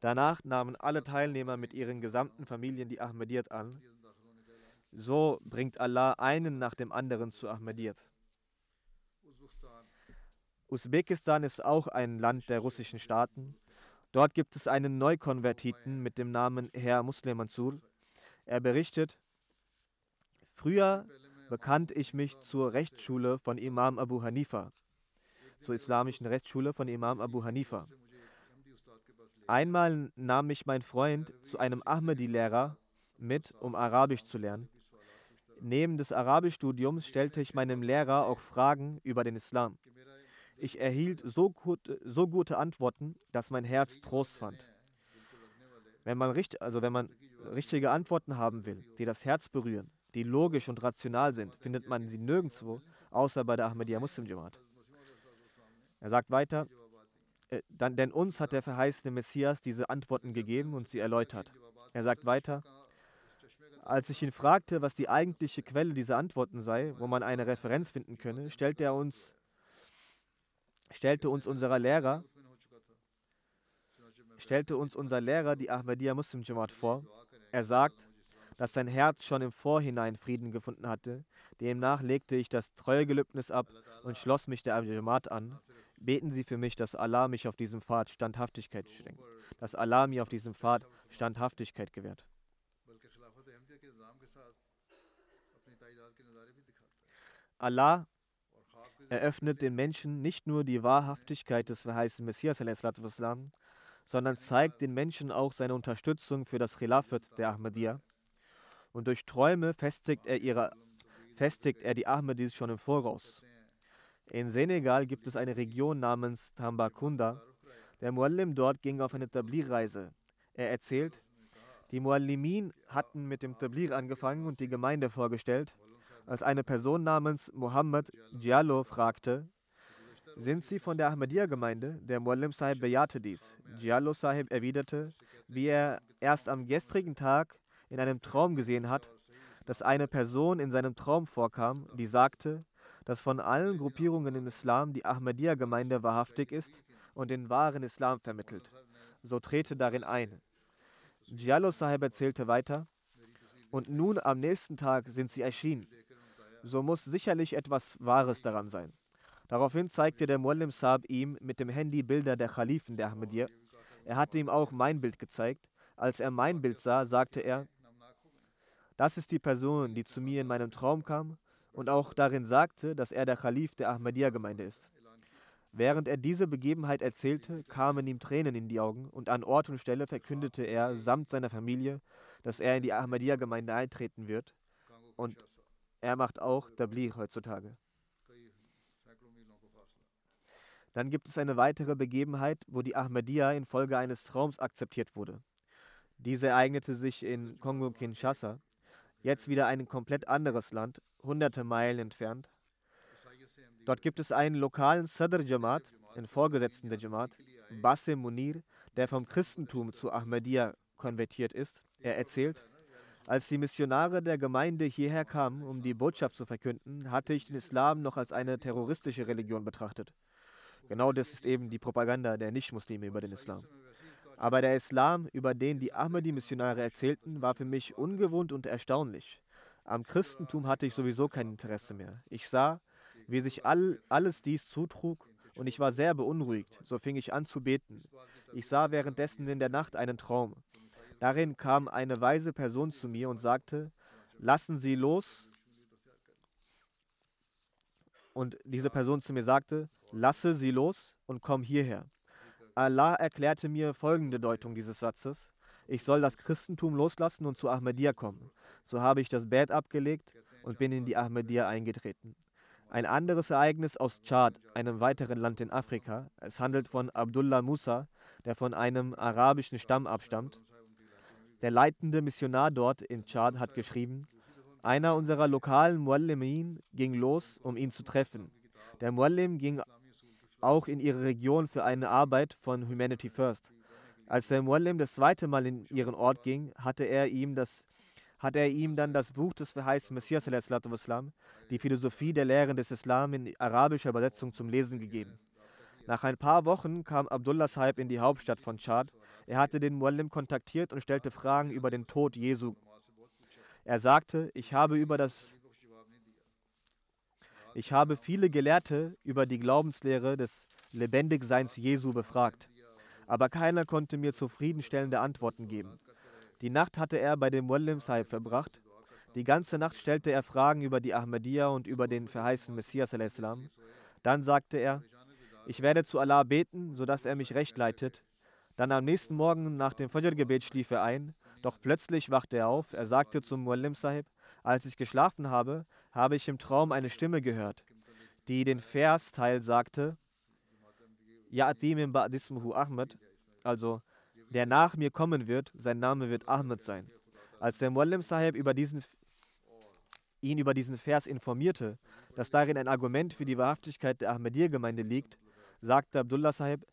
Danach nahmen alle Teilnehmer mit ihren gesamten Familien die Ahmadiyyat an. So bringt Allah einen nach dem anderen zu Ahmadiyyat. Usbekistan ist auch ein Land der russischen Staaten. Dort gibt es einen Neukonvertiten mit dem Namen Herr Muslim Mansur. Er berichtet, früher bekannte ich mich zur Rechtsschule von Imam Abu Hanifa, zur islamischen Rechtsschule von Imam Abu Hanifa. Einmal nahm mich mein Freund zu einem Ahmadi-Lehrer mit, um Arabisch zu lernen. Neben des Arabischstudiums stellte ich meinem Lehrer auch Fragen über den Islam. Ich erhielt so, gut, so gute Antworten, dass mein Herz Trost fand. Wenn man, richt, also wenn man richtige Antworten haben will, die das Herz berühren, die logisch und rational sind, findet man sie nirgendwo, außer bei der Ahmadiyya Muslim Jamaat. Er sagt weiter, äh, dann, denn uns hat der verheißene Messias diese Antworten gegeben und sie erläutert. Er sagt weiter, als ich ihn fragte, was die eigentliche Quelle dieser Antworten sei, wo man eine Referenz finden könne, stellte er uns, stellte uns unserer Lehrer, stellte uns unser Lehrer die Ahmadiyya Muslim Jamaat vor. Er sagt, dass sein Herz schon im Vorhinein Frieden gefunden hatte. Demnach legte ich das Treuegelübnis ab und schloss mich der Jamaat an. Beten Sie für mich, dass Allah mich auf diesem Pfad Standhaftigkeit schenkt, dass Allah mir auf diesem Pfad Standhaftigkeit gewährt. Allah eröffnet den Menschen nicht nur die Wahrhaftigkeit des verheißenen Messias, sondern zeigt den Menschen auch seine Unterstützung für das Khilafat der Ahmadiyya. Und durch Träume festigt er, ihre, festigt er die Ahmadis schon im Voraus. In Senegal gibt es eine Region namens Tambakunda. Der Muallim dort ging auf eine Tablir-Reise. Er erzählt, die Muallimin hatten mit dem Tablir angefangen und die Gemeinde vorgestellt. Als eine Person namens Muhammad Diallo fragte, sind Sie von der Ahmadiyya-Gemeinde? Der Muallim Sahib bejahte dies. Diallo Sahib erwiderte, wie er erst am gestrigen Tag in einem Traum gesehen hat, dass eine Person in seinem Traum vorkam, die sagte, dass von allen Gruppierungen im Islam die Ahmadiyya-Gemeinde wahrhaftig ist und den wahren Islam vermittelt. So trete darin ein. Diallo Sahib erzählte weiter, und nun am nächsten Tag sind sie erschienen. So muss sicherlich etwas Wahres daran sein. Daraufhin zeigte der Muallim Saab ihm mit dem Handy Bilder der Khalifen der Ahmadiyya. Er hatte ihm auch mein Bild gezeigt. Als er mein Bild sah, sagte er, das ist die Person, die zu mir in meinem Traum kam und auch darin sagte, dass er der Khalif der Ahmadiyya-Gemeinde ist. Während er diese Begebenheit erzählte, kamen ihm Tränen in die Augen und an Ort und Stelle verkündete er samt seiner Familie, dass er in die Ahmadiyya-Gemeinde eintreten wird und er macht auch Tabligh heutzutage. Dann gibt es eine weitere Begebenheit, wo die Ahmadiyya infolge eines Traums akzeptiert wurde. Diese ereignete sich in Kongo-Kinshasa, jetzt wieder ein komplett anderes Land, hunderte Meilen entfernt. Dort gibt es einen lokalen Sadr Jamaat, den Vorgesetzten der Jamaat, Basim Munir, der vom Christentum zu Ahmadiyya konvertiert ist. Er erzählt, als die Missionare der Gemeinde hierher kamen, um die Botschaft zu verkünden, hatte ich den Islam noch als eine terroristische Religion betrachtet. Genau das ist eben die Propaganda der Nichtmuslime über den Islam. Aber der Islam, über den die Ahmadi-Missionare erzählten, war für mich ungewohnt und erstaunlich. Am Christentum hatte ich sowieso kein Interesse mehr. Ich sah, wie sich all, alles dies zutrug und ich war sehr beunruhigt. So fing ich an zu beten. Ich sah währenddessen in der Nacht einen Traum. Darin kam eine weise Person zu mir und sagte, lassen Sie los. Und diese Person zu mir sagte, lasse sie los und komm hierher. Allah erklärte mir folgende Deutung dieses Satzes. Ich soll das Christentum loslassen und zu Ahmadiyya kommen. So habe ich das Bett abgelegt und bin in die Ahmadiyya eingetreten. Ein anderes Ereignis aus Tschad, einem weiteren Land in Afrika. Es handelt von Abdullah Musa, der von einem arabischen Stamm abstammt. Der leitende Missionar dort in Tschad hat geschrieben, einer unserer lokalen Muallimin ging los, um ihn zu treffen. Der Muallim ging auch in ihre Region für eine Arbeit von Humanity First. Als der Muallim das zweite Mal in ihren Ort ging, hatte er ihm, das, hat er ihm dann das Buch des verheißten Messias, die Philosophie der Lehren des Islam in arabischer Übersetzung zum Lesen gegeben. Nach ein paar Wochen kam Abdullah Sahib in die Hauptstadt von Tschad er hatte den Muallim kontaktiert und stellte Fragen über den Tod Jesu. Er sagte, ich habe über das ich habe viele Gelehrte über die Glaubenslehre des Lebendigseins Jesu befragt, aber keiner konnte mir zufriedenstellende Antworten geben. Die Nacht hatte er bei dem Muallim Sahib verbracht. Die ganze Nacht stellte er Fragen über die Ahmadiyya und über den verheißenen Messias. Dann sagte er, ich werde zu Allah beten, sodass er mich recht leitet. Dann am nächsten Morgen nach dem Fajr-Gebet schlief er ein, doch plötzlich wachte er auf. Er sagte zum Muallim Sahib, als ich geschlafen habe, habe ich im Traum eine Stimme gehört, die den Versteil sagte, Ya'atim ba'dismuhu Ahmed, also der nach mir kommen wird, sein Name wird Ahmed sein. Als der Muallim Sahib über diesen, ihn über diesen Vers informierte, dass darin ein Argument für die Wahrhaftigkeit der Ahmadiyya-Gemeinde liegt, sagte Abdullah Sahib,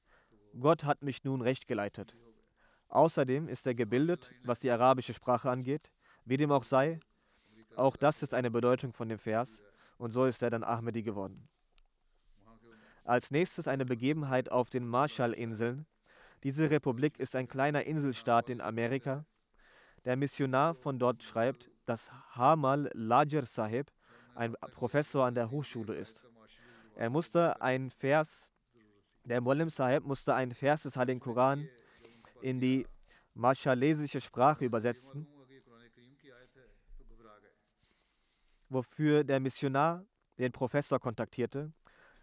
Gott hat mich nun recht geleitet. Außerdem ist er gebildet, was die arabische Sprache angeht. Wie dem auch sei, auch das ist eine Bedeutung von dem Vers und so ist er dann Ahmedi geworden. Als nächstes eine Begebenheit auf den Marshallinseln. Diese Republik ist ein kleiner Inselstaat in Amerika. Der Missionar von dort schreibt, dass Hamal Lajer Sahib ein Professor an der Hochschule ist. Er musste einen Vers der Mollem Sahib musste einen Vers des Heiligen Koran in die marschalesische Sprache übersetzen, wofür der Missionar den Professor kontaktierte.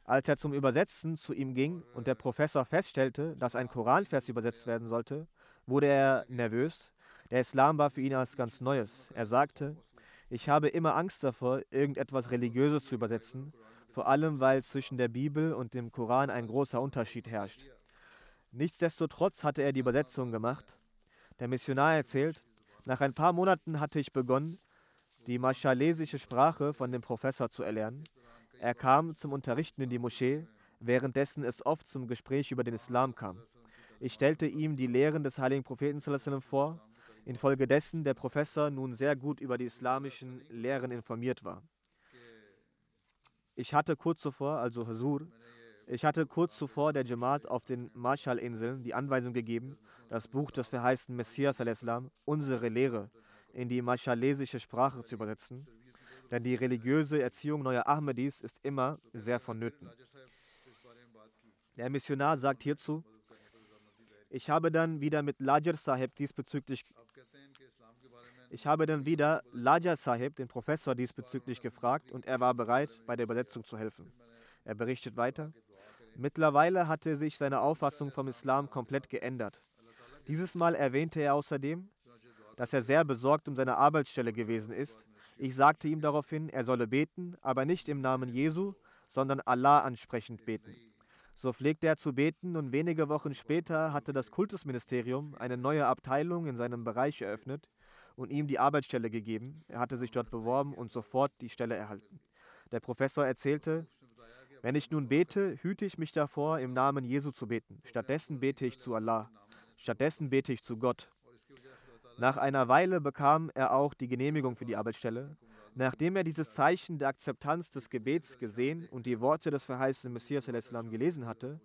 Als er zum Übersetzen zu ihm ging und der Professor feststellte, dass ein Koranvers übersetzt werden sollte, wurde er nervös. Der Islam war für ihn als ganz Neues. Er sagte, ich habe immer Angst davor, irgendetwas Religiöses zu übersetzen, vor allem weil zwischen der Bibel und dem Koran ein großer Unterschied herrscht. Nichtsdestotrotz hatte er die Übersetzung gemacht. Der Missionar erzählt, nach ein paar Monaten hatte ich begonnen, die maschalesische Sprache von dem Professor zu erlernen. Er kam zum Unterrichten in die Moschee, währenddessen es oft zum Gespräch über den Islam kam. Ich stellte ihm die Lehren des heiligen Propheten vor, infolgedessen der Professor nun sehr gut über die islamischen Lehren informiert war. Ich hatte kurz zuvor, also Hasur, ich hatte kurz zuvor der Jamaat auf den Marshallinseln die Anweisung gegeben, das Buch des verheißten Messias al-Islam, unsere Lehre, in die marschalesische Sprache zu übersetzen, denn die religiöse Erziehung neuer Ahmadis ist immer sehr vonnöten. Der Missionar sagt hierzu, ich habe dann wieder mit Lajar Sahib diesbezüglich ich habe dann wieder Laja Sahib, den Professor, diesbezüglich gefragt und er war bereit, bei der Übersetzung zu helfen. Er berichtet weiter. Mittlerweile hatte sich seine Auffassung vom Islam komplett geändert. Dieses Mal erwähnte er außerdem, dass er sehr besorgt um seine Arbeitsstelle gewesen ist. Ich sagte ihm daraufhin, er solle beten, aber nicht im Namen Jesu, sondern Allah ansprechend beten. So pflegte er zu beten und wenige Wochen später hatte das Kultusministerium eine neue Abteilung in seinem Bereich eröffnet und ihm die Arbeitsstelle gegeben. Er hatte sich dort beworben und sofort die Stelle erhalten. Der Professor erzählte, wenn ich nun bete, hüte ich mich davor, im Namen Jesu zu beten. Stattdessen bete ich zu Allah. Stattdessen bete ich zu Gott. Nach einer Weile bekam er auch die Genehmigung für die Arbeitsstelle. Nachdem er dieses Zeichen der Akzeptanz des Gebets gesehen und die Worte des verheißenen Messias gelesen hatte,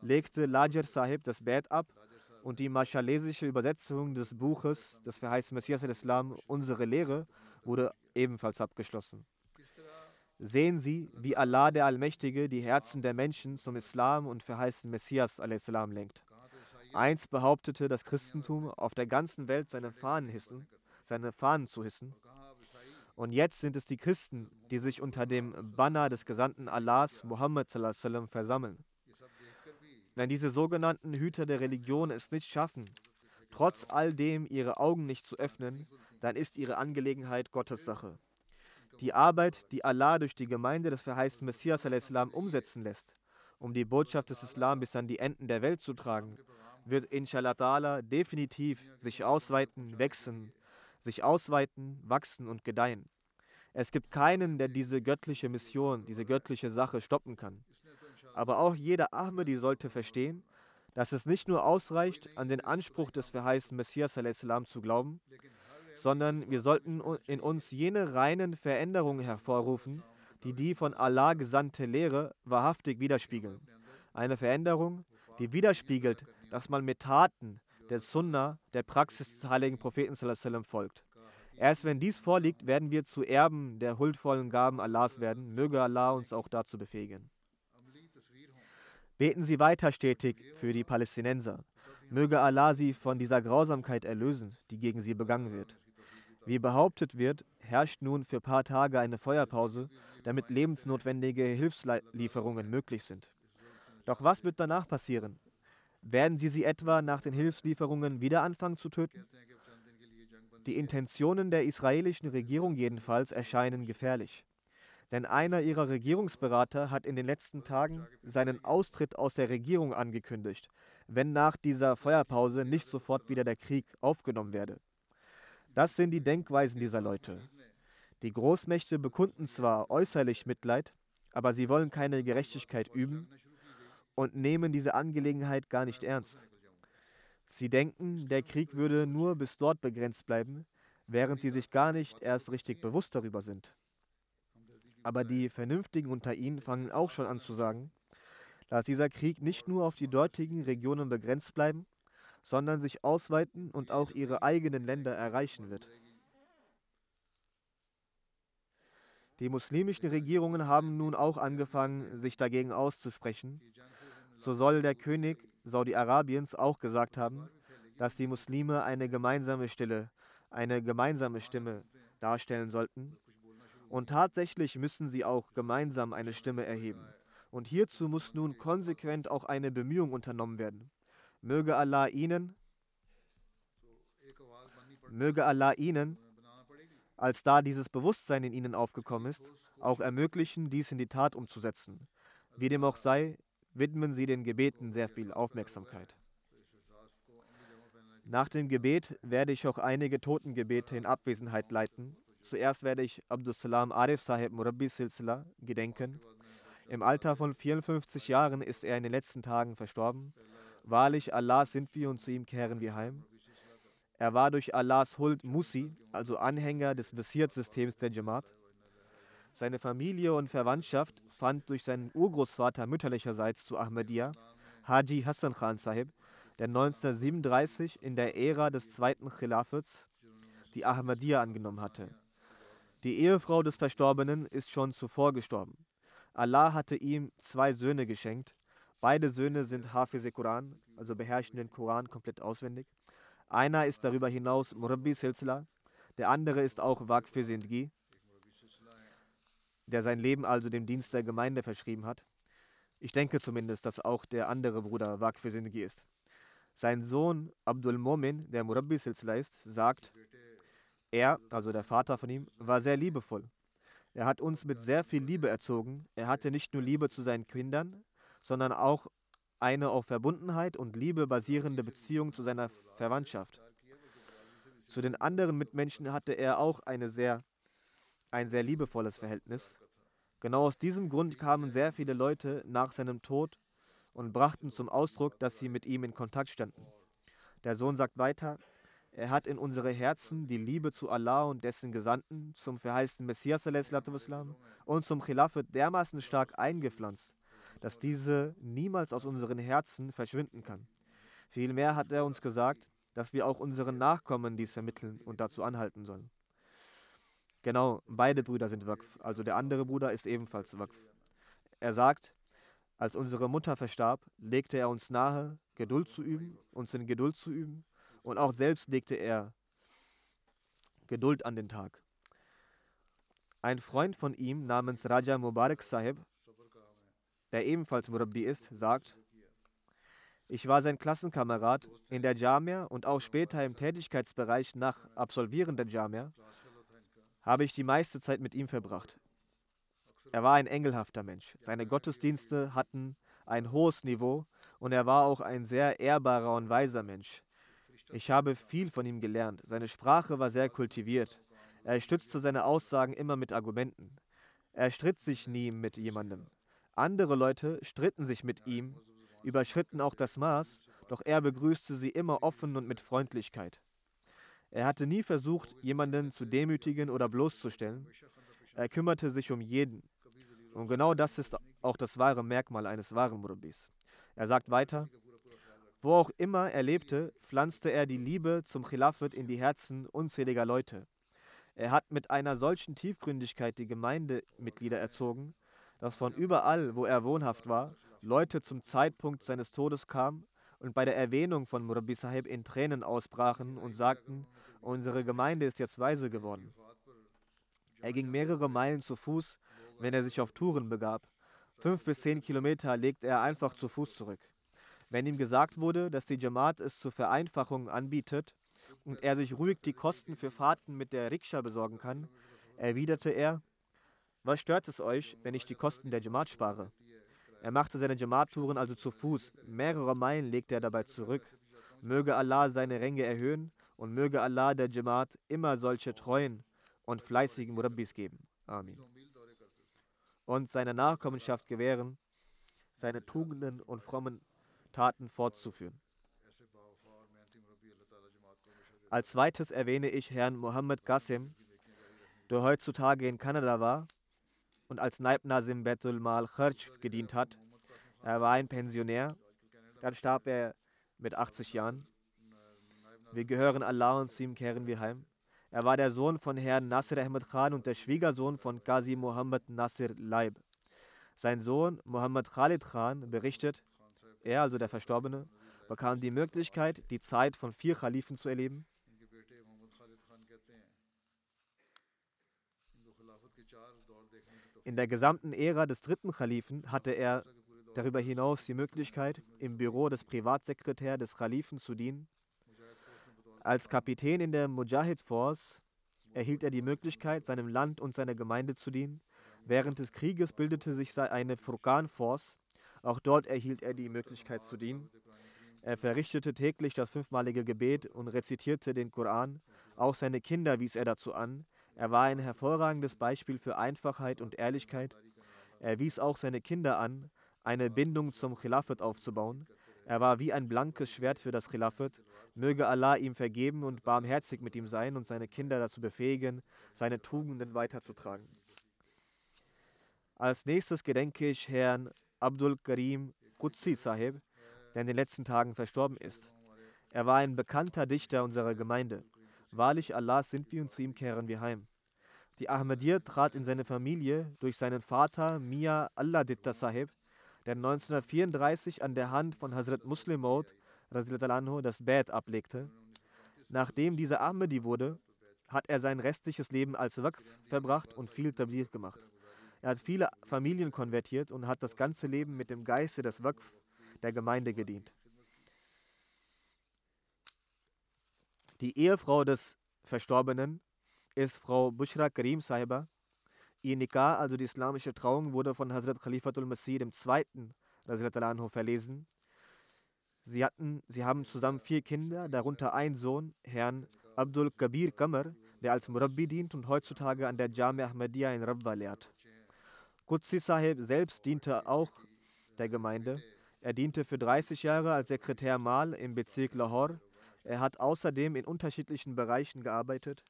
legte Lajer Sahib das Bett ab und die maschalesische Übersetzung des Buches des verheißenen Messias al-Islam, unsere Lehre, wurde ebenfalls abgeschlossen. Sehen Sie, wie Allah der Allmächtige die Herzen der Menschen zum Islam und verheißenen Messias al-Islam lenkt. Einst behauptete das Christentum, auf der ganzen Welt seine Fahnen, hissen, seine Fahnen zu hissen. Und jetzt sind es die Christen, die sich unter dem Banner des Gesandten Allahs, Muhammad versammeln. Wenn diese sogenannten Hüter der Religion es nicht schaffen, trotz all dem ihre Augen nicht zu öffnen, dann ist ihre Angelegenheit Gottes Sache. Die Arbeit, die Allah durch die Gemeinde des verheißten Messias umsetzen lässt, um die Botschaft des Islam bis an die Enden der Welt zu tragen, wird inshallah definitiv sich ausweiten, wachsen, sich ausweiten, wachsen und gedeihen. Es gibt keinen, der diese göttliche Mission, diese göttliche Sache stoppen kann. Aber auch jeder Ahmadi sollte verstehen, dass es nicht nur ausreicht, an den Anspruch des verheißten Messias zu glauben, sondern wir sollten in uns jene reinen Veränderungen hervorrufen, die die von Allah gesandte Lehre wahrhaftig widerspiegeln. Eine Veränderung, die widerspiegelt, dass man mit Taten der Sunna, der Praxis des heiligen Propheten folgt. Erst wenn dies vorliegt, werden wir zu Erben der huldvollen Gaben Allahs werden. Möge Allah uns auch dazu befähigen. Beten Sie weiter stetig für die Palästinenser. Möge Allah sie von dieser Grausamkeit erlösen, die gegen sie begangen wird. Wie behauptet wird, herrscht nun für ein paar Tage eine Feuerpause, damit lebensnotwendige Hilfslieferungen möglich sind. Doch was wird danach passieren? Werden sie sie etwa nach den Hilfslieferungen wieder anfangen zu töten? Die Intentionen der israelischen Regierung jedenfalls erscheinen gefährlich. Denn einer ihrer Regierungsberater hat in den letzten Tagen seinen Austritt aus der Regierung angekündigt, wenn nach dieser Feuerpause nicht sofort wieder der Krieg aufgenommen werde. Das sind die Denkweisen dieser Leute. Die Großmächte bekunden zwar äußerlich Mitleid, aber sie wollen keine Gerechtigkeit üben und nehmen diese Angelegenheit gar nicht ernst. Sie denken, der Krieg würde nur bis dort begrenzt bleiben, während sie sich gar nicht erst richtig bewusst darüber sind. Aber die Vernünftigen unter ihnen fangen auch schon an zu sagen, dass dieser Krieg nicht nur auf die dortigen Regionen begrenzt bleiben, sondern sich ausweiten und auch ihre eigenen Länder erreichen wird. Die muslimischen Regierungen haben nun auch angefangen, sich dagegen auszusprechen. So soll der König Saudi-Arabiens auch gesagt haben, dass die Muslime eine gemeinsame Stille, eine gemeinsame Stimme darstellen sollten. Und tatsächlich müssen sie auch gemeinsam eine Stimme erheben. Und hierzu muss nun konsequent auch eine Bemühung unternommen werden. Möge Allah ihnen, möge Allah ihnen, als da dieses Bewusstsein in ihnen aufgekommen ist, auch ermöglichen, dies in die Tat umzusetzen. Wie dem auch sei, widmen Sie den Gebeten sehr viel Aufmerksamkeit. Nach dem Gebet werde ich auch einige Totengebete in Abwesenheit leiten. Zuerst werde ich Abdus Salam Arif Sahib Murabbi Silsila gedenken. Im Alter von 54 Jahren ist er in den letzten Tagen verstorben. Wahrlich, Allah sind wir und zu ihm kehren wir heim. Er war durch Allahs Huld Musi, also Anhänger des Wasiat-Systems der Jamaat. Seine Familie und Verwandtschaft fand durch seinen Urgroßvater mütterlicherseits zu Ahmadiyya, Haji Hassan Khan Sahib, der 1937 in der Ära des zweiten Khilafats die Ahmadiyya angenommen hatte. Die Ehefrau des Verstorbenen ist schon zuvor gestorben. Allah hatte ihm zwei Söhne geschenkt, Beide Söhne sind Hafiz Quran, also beherrschen den Koran komplett auswendig. Einer ist darüber hinaus Murabbi Silsila, der andere ist auch Waqf Sindgi, der sein Leben also dem Dienst der Gemeinde verschrieben hat. Ich denke zumindest, dass auch der andere Bruder Waqf für Zindagi ist. Sein Sohn Abdul Momin, der Murabbi Silsila ist, sagt, er, also der Vater von ihm, war sehr liebevoll. Er hat uns mit sehr viel Liebe erzogen. Er hatte nicht nur Liebe zu seinen Kindern, sondern auch eine auf Verbundenheit und Liebe basierende Beziehung zu seiner Verwandtschaft. Zu den anderen Mitmenschen hatte er auch eine sehr, ein sehr liebevolles Verhältnis. Genau aus diesem Grund kamen sehr viele Leute nach seinem Tod und brachten zum Ausdruck, dass sie mit ihm in Kontakt standen. Der Sohn sagt weiter, er hat in unsere Herzen die Liebe zu Allah und dessen Gesandten, zum verheißten Messias und zum Khilafat dermaßen stark eingepflanzt, dass diese niemals aus unseren Herzen verschwinden kann. Vielmehr hat er uns gesagt, dass wir auch unseren Nachkommen dies vermitteln und dazu anhalten sollen. Genau, beide Brüder sind Waqf, also der andere Bruder ist ebenfalls Waqf. Er sagt, als unsere Mutter verstarb, legte er uns nahe, Geduld zu üben, uns in Geduld zu üben, und auch selbst legte er Geduld an den Tag. Ein Freund von ihm namens Raja Mubarak Sahib, der ebenfalls Murabbi ist, sagt, ich war sein Klassenkamerad in der Jamia und auch später im Tätigkeitsbereich nach Absolvieren der Jamia habe ich die meiste Zeit mit ihm verbracht. Er war ein engelhafter Mensch. Seine Gottesdienste hatten ein hohes Niveau und er war auch ein sehr ehrbarer und weiser Mensch. Ich habe viel von ihm gelernt. Seine Sprache war sehr kultiviert. Er stützte seine Aussagen immer mit Argumenten. Er stritt sich nie mit jemandem. Andere Leute stritten sich mit ihm überschritten auch das Maß, doch er begrüßte sie immer offen und mit Freundlichkeit. Er hatte nie versucht, jemanden zu demütigen oder bloßzustellen. Er kümmerte sich um jeden. Und genau das ist auch das wahre Merkmal eines wahren Murabbis. Er sagt weiter, wo auch immer er lebte, pflanzte er die Liebe zum Khilafat in die Herzen unzähliger Leute. Er hat mit einer solchen Tiefgründigkeit die Gemeindemitglieder erzogen, dass von überall, wo er wohnhaft war, Leute zum Zeitpunkt seines Todes kamen und bei der Erwähnung von Murabi Sahib in Tränen ausbrachen und sagten, unsere Gemeinde ist jetzt weise geworden. Er ging mehrere Meilen zu Fuß, wenn er sich auf Touren begab. Fünf bis zehn Kilometer legte er einfach zu Fuß zurück. Wenn ihm gesagt wurde, dass die Jamaat es zur Vereinfachung anbietet und er sich ruhig die Kosten für Fahrten mit der Rikscha besorgen kann, erwiderte er, was stört es euch, wenn ich die Kosten der Jamaat spare? Er machte seine Jamaat-Touren also zu Fuß. Mehrere Meilen legte er dabei zurück. Möge Allah seine Ränge erhöhen und möge Allah der Jamaat immer solche treuen und fleißigen Murabbis geben. Amin. Und seine Nachkommenschaft gewähren, seine Tugenden und frommen Taten fortzuführen. Als zweites erwähne ich Herrn Mohammed Qasim, der heutzutage in Kanada war und als Naib Nazim Betul Mal Kharj gedient hat. Er war ein Pensionär. Dann starb er mit 80 Jahren. Wir gehören Allah und zu ihm kehren wir heim. Er war der Sohn von Herrn Nasir Ahmed Khan und der Schwiegersohn von Qazi Muhammad Nasir Laib. Sein Sohn Muhammad Khalid Khan berichtet, er, also der Verstorbene, bekam die Möglichkeit, die Zeit von vier Khalifen zu erleben. In der gesamten Ära des dritten Khalifen hatte er darüber hinaus die Möglichkeit, im Büro des Privatsekretärs des Khalifen zu dienen. Als Kapitän in der Mujahid Force erhielt er die Möglichkeit, seinem Land und seiner Gemeinde zu dienen. Während des Krieges bildete sich eine Furqan Force. Auch dort erhielt er die Möglichkeit zu dienen. Er verrichtete täglich das fünfmalige Gebet und rezitierte den Koran. Auch seine Kinder wies er dazu an, er war ein hervorragendes Beispiel für Einfachheit und Ehrlichkeit. Er wies auch seine Kinder an, eine Bindung zum Khilafat aufzubauen. Er war wie ein blankes Schwert für das Khilafat. Möge Allah ihm vergeben und barmherzig mit ihm sein und seine Kinder dazu befähigen, seine Tugenden weiterzutragen. Als nächstes gedenke ich Herrn Abdul Karim Qudsi Sahib, der in den letzten Tagen verstorben ist. Er war ein bekannter Dichter unserer Gemeinde. Wahrlich Allah sind wir und zu ihm kehren wir heim. Die Ahmadiyya trat in seine Familie durch seinen Vater Mia Alladitta Sahib, der 1934 an der Hand von Hazrat Muslim Maud das Bad ablegte. Nachdem dieser Ahmadi wurde, hat er sein restliches Leben als Waqf verbracht und viel Tablir gemacht. Er hat viele Familien konvertiert und hat das ganze Leben mit dem Geiste des Waqf der Gemeinde gedient. Die Ehefrau des Verstorbenen ist Frau Bushra Karim Sahiba. Ihr Nikah, also die islamische Trauung, wurde von Hazrat Khalifatul Masih II. Anhu verlesen. Sie, hatten, sie haben zusammen vier Kinder, darunter ein Sohn, Herrn Abdul Kabir Kamar, der als Murabbi dient und heutzutage an der Jami Ahmadiyya in Rabwa lehrt. Qudsi Sahib selbst diente auch der Gemeinde. Er diente für 30 Jahre als Sekretär Mal im Bezirk Lahore. Er hat außerdem in unterschiedlichen Bereichen gearbeitet.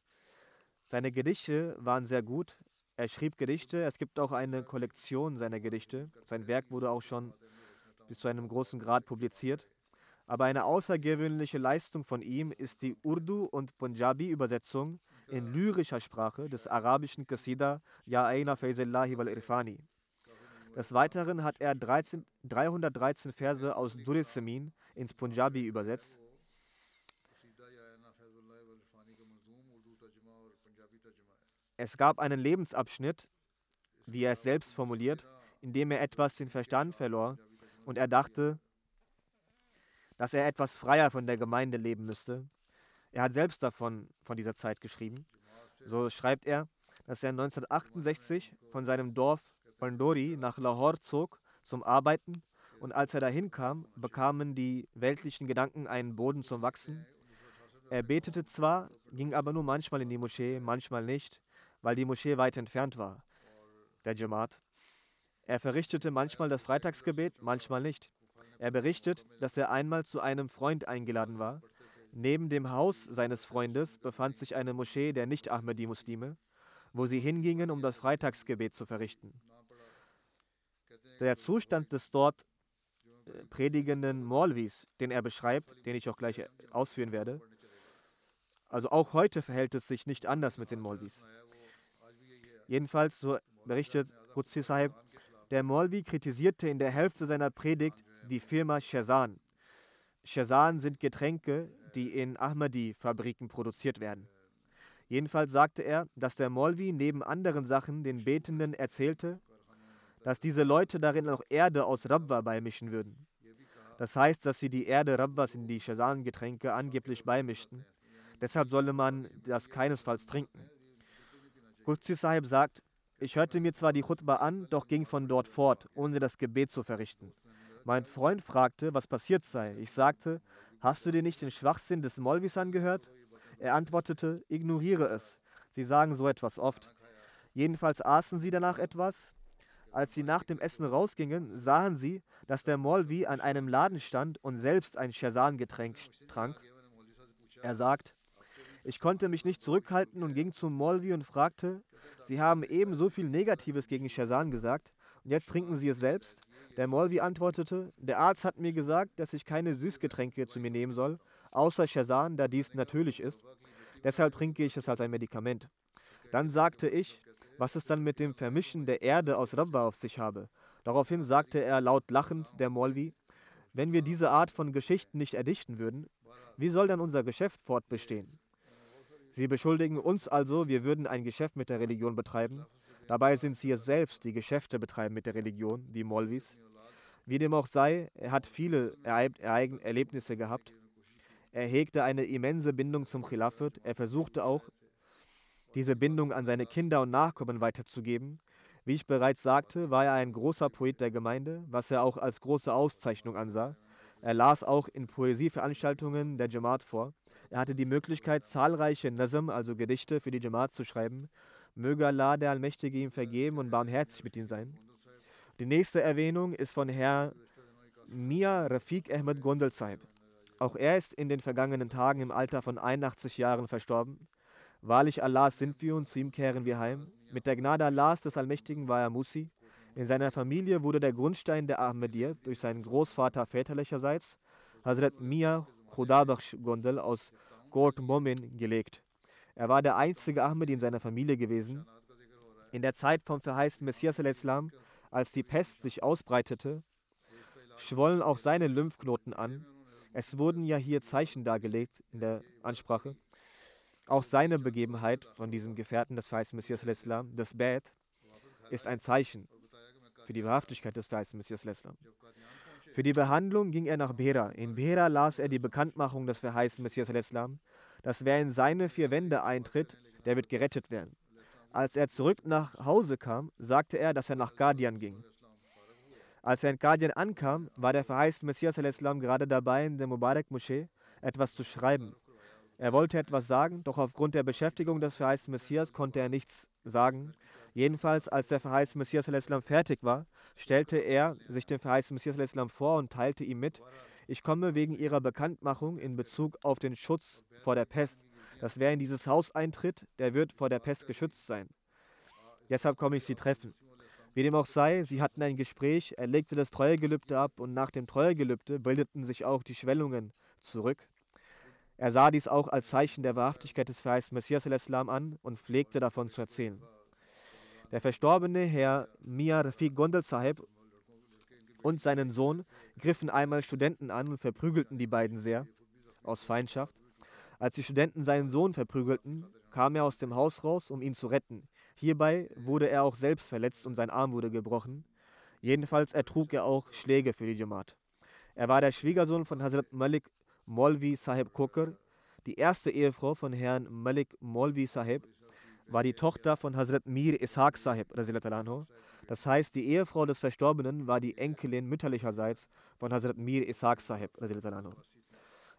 Seine Gedichte waren sehr gut. Er schrieb Gedichte. Es gibt auch eine Kollektion seiner Gedichte. Sein Werk wurde auch schon bis zu einem großen Grad publiziert. Aber eine außergewöhnliche Leistung von ihm ist die Urdu- und Punjabi-Übersetzung in lyrischer Sprache des arabischen Qasida Ya Aina Faizillahi wal Irfani. Des Weiteren hat er 13, 313 Verse aus Durisemin ins Punjabi übersetzt. Es gab einen Lebensabschnitt, wie er es selbst formuliert, in dem er etwas den Verstand verlor und er dachte, dass er etwas freier von der Gemeinde leben müsste. Er hat selbst davon von dieser Zeit geschrieben. So schreibt er, dass er 1968 von seinem Dorf Pandori nach Lahore zog zum Arbeiten und als er dahin kam, bekamen die weltlichen Gedanken einen Boden zum Wachsen. Er betete zwar, ging aber nur manchmal in die Moschee, manchmal nicht, weil die Moschee weit entfernt war, der Jamaat. Er verrichtete manchmal das Freitagsgebet, manchmal nicht. Er berichtet, dass er einmal zu einem Freund eingeladen war. Neben dem Haus seines Freundes befand sich eine Moschee der Nicht-Ahmadi-Muslime, wo sie hingingen, um das Freitagsgebet zu verrichten. Der Zustand des dort äh, predigenden Maulvis, den er beschreibt, den ich auch gleich äh, ausführen werde, also auch heute verhält es sich nicht anders mit den Maulvis. Jedenfalls, so berichtet Qudsi Sahib, der Maulvi kritisierte in der Hälfte seiner Predigt die Firma Shazan. Shazan sind Getränke, die in Ahmadi-Fabriken produziert werden. Jedenfalls sagte er, dass der Molvi neben anderen Sachen den Betenden erzählte, dass diese Leute darin auch Erde aus Rabwa beimischen würden. Das heißt, dass sie die Erde Rabwas in die Shazan-Getränke angeblich beimischten. Deshalb solle man das keinesfalls trinken. Qudsi Sahib sagt, ich hörte mir zwar die Khutbah an, doch ging von dort fort, ohne das Gebet zu verrichten. Mein Freund fragte, was passiert sei. Ich sagte, hast du dir nicht den Schwachsinn des Molvis angehört? Er antwortete, ignoriere es. Sie sagen so etwas oft. Jedenfalls aßen sie danach etwas. Als sie nach dem Essen rausgingen, sahen sie, dass der Molvi an einem Laden stand und selbst ein Shazan-Getränk trank. Er sagt, ich konnte mich nicht zurückhalten und ging zum Molvi und fragte, Sie haben eben so viel Negatives gegen Shazan gesagt und jetzt trinken Sie es selbst? Der Molvi antwortete, der Arzt hat mir gesagt, dass ich keine Süßgetränke zu mir nehmen soll, außer Shazan, da dies natürlich ist. Deshalb trinke ich es als ein Medikament. Dann sagte ich, was es dann mit dem Vermischen der Erde aus Rabba auf sich habe. Daraufhin sagte er laut lachend, der Molvi, wenn wir diese Art von Geschichten nicht erdichten würden, wie soll dann unser Geschäft fortbestehen? Sie beschuldigen uns also, wir würden ein Geschäft mit der Religion betreiben. Dabei sind sie es selbst, die Geschäfte betreiben mit der Religion, die Molvis. Wie dem auch sei, er hat viele Erlebnisse gehabt. Er hegte eine immense Bindung zum Khilafat. Er versuchte auch, diese Bindung an seine Kinder und Nachkommen weiterzugeben. Wie ich bereits sagte, war er ein großer Poet der Gemeinde, was er auch als große Auszeichnung ansah. Er las auch in Poesieveranstaltungen der Jamaat vor. Er hatte die Möglichkeit, zahlreiche Nazm, also Gedichte, für die Jamaat zu schreiben. Möge Allah, der Allmächtige, ihm vergeben und barmherzig mit ihm sein. Die nächste Erwähnung ist von Herr Mia Rafiq Ahmed Gondel Sahib. Auch er ist in den vergangenen Tagen im Alter von 81 Jahren verstorben. Wahrlich Allahs sind wir und zu ihm kehren wir heim. Mit der Gnade Allahs des Allmächtigen war er Musi. In seiner Familie wurde der Grundstein der Ahmadiyya durch seinen Großvater väterlicherseits, Hazrat Mia Khudabaksh Gondel aus Gort Momin gelegt. Er war der einzige Ahmadi in seiner Familie gewesen. In der Zeit vom verheißten Messias al-Islam, als die Pest sich ausbreitete, schwollen auch seine Lymphknoten an. Es wurden ja hier Zeichen dargelegt in der Ansprache. Auch seine Begebenheit von diesem Gefährten des verheißten Messias al-Islam, das Bad, ist ein Zeichen für die Wahrhaftigkeit des verheißten Messias Islam. Für die Behandlung ging er nach Bera. In Bera las er die Bekanntmachung des verheißten Messias Islam, dass wer in seine vier Wände eintritt, der wird gerettet werden. Als er zurück nach Hause kam, sagte er, dass er nach Guardian ging. Als er in Guardian ankam, war der verheißte Messias Islam gerade dabei, in der Mubarak-Moschee etwas zu schreiben. Er wollte etwas sagen, doch aufgrund der Beschäftigung des verheißten Messias konnte er nichts sagen. Jedenfalls, als der verheißte Messias Islam fertig war, stellte er sich dem verheißten Messias Islam vor und teilte ihm mit, ich komme wegen ihrer Bekanntmachung in Bezug auf den Schutz vor der Pest, dass wer in dieses Haus eintritt, der wird vor der Pest geschützt sein. Deshalb komme ich sie treffen. Wie dem auch sei, sie hatten ein Gespräch, er legte das Treuegelübde ab und nach dem Treuegelübde bildeten sich auch die Schwellungen zurück. Er sah dies auch als Zeichen der Wahrhaftigkeit des verheißten Messias al-Islam an und pflegte davon zu erzählen. Der verstorbene Herr Mia Rafiq Gondel Sahib und seinen Sohn griffen einmal Studenten an und verprügelten die beiden sehr, aus Feindschaft. Als die Studenten seinen Sohn verprügelten, kam er aus dem Haus raus, um ihn zu retten. Hierbei wurde er auch selbst verletzt und sein Arm wurde gebrochen. Jedenfalls ertrug er auch Schläge für die Jamaat. Er war der Schwiegersohn von Hazrat Malik Molvi Sahib Kokar. Die erste Ehefrau von Herrn Malik Molvi Sahib war die Tochter von Hazrat Mir Ishaq Sahib. Das heißt, die Ehefrau des Verstorbenen war die Enkelin mütterlicherseits von Hazrat Mir Ishaq Sahib.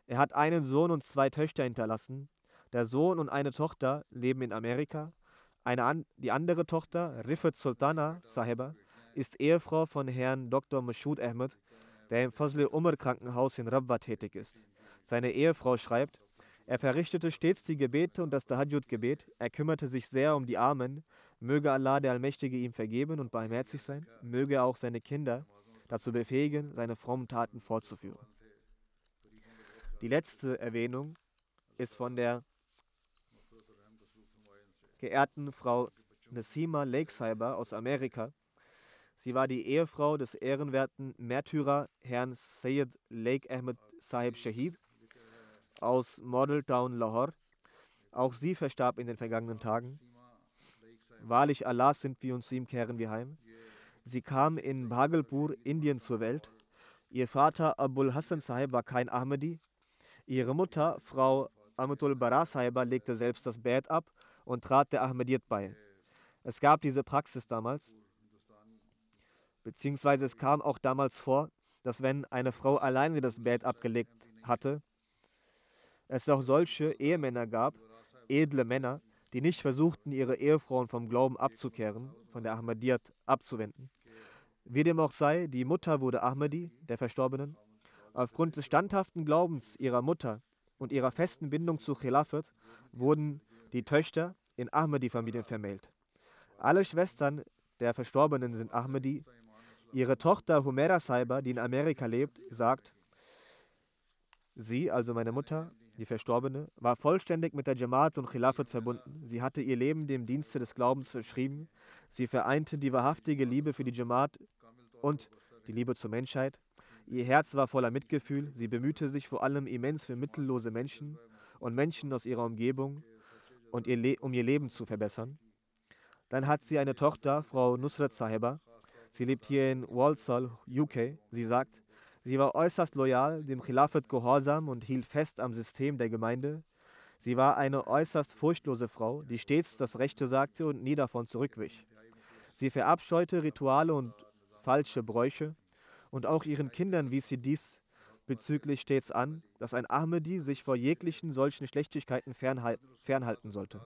Er hat einen Sohn und zwei Töchter hinterlassen. Der Sohn und eine Tochter leben in Amerika. Eine die andere Tochter, Rifat Sultana Sahiba, ist Ehefrau von Herrn Dr. Mashud Ahmed, der im Fazle Umar Krankenhaus in Rabwa tätig ist. Seine Ehefrau schreibt, er verrichtete stets die Gebete und das Tahajjud-Gebet. Er kümmerte sich sehr um die Armen. Möge Allah, der Allmächtige, ihm vergeben und barmherzig sein. Möge er auch seine Kinder dazu befähigen, seine frommen Taten fortzuführen. Die letzte Erwähnung ist von der geehrten Frau Nasima Lakesaiber aus Amerika. Sie war die Ehefrau des ehrenwerten Märtyrer Herrn Sayyid Lake Ahmed Sahib Shahid aus Model Town Lahore. Auch sie verstarb in den vergangenen Tagen. Wahrlich Allah sind wir und zu ihm kehren wir heim. Sie kam in Bhagalpur, Indien zur Welt. Ihr Vater Abul Hassan Sahib war kein Ahmadi, Ihre Mutter, Frau Amatul Bara Saiba, legte selbst das Bett ab und trat der Ahmadiyyat bei. Es gab diese Praxis damals, beziehungsweise es kam auch damals vor, dass wenn eine Frau alleine das Bett abgelegt hatte, es auch solche Ehemänner gab, edle Männer, die nicht versuchten, ihre Ehefrauen vom Glauben abzukehren, von der Ahmadiyyat abzuwenden. Wie dem auch sei, die Mutter wurde Ahmadi, der Verstorbenen, Aufgrund des standhaften Glaubens ihrer Mutter und ihrer festen Bindung zu Khilafat wurden die Töchter in Ahmadi-Familien vermählt. Alle Schwestern der Verstorbenen sind Ahmadi. Ihre Tochter Humera Saiba, die in Amerika lebt, sagt, sie, also meine Mutter, die Verstorbene, war vollständig mit der Jamaat und Khilafat verbunden. Sie hatte ihr Leben dem Dienste des Glaubens verschrieben. Sie vereinte die wahrhaftige Liebe für die Jamaat und die Liebe zur Menschheit. Ihr Herz war voller Mitgefühl, sie bemühte sich vor allem immens für mittellose Menschen und Menschen aus ihrer Umgebung und ihr um ihr Leben zu verbessern. Dann hat sie eine Tochter, Frau Nusrat Sahiba. Sie lebt hier in Walsall, UK. Sie sagt, sie war äußerst loyal, dem Khilafat gehorsam und hielt fest am System der Gemeinde. Sie war eine äußerst furchtlose Frau, die stets das Rechte sagte und nie davon zurückwich. Sie verabscheute Rituale und falsche Bräuche und auch ihren Kindern wies sie dies bezüglich stets an, dass ein Ahmadi sich vor jeglichen solchen Schlechtigkeiten fernhalten sollte.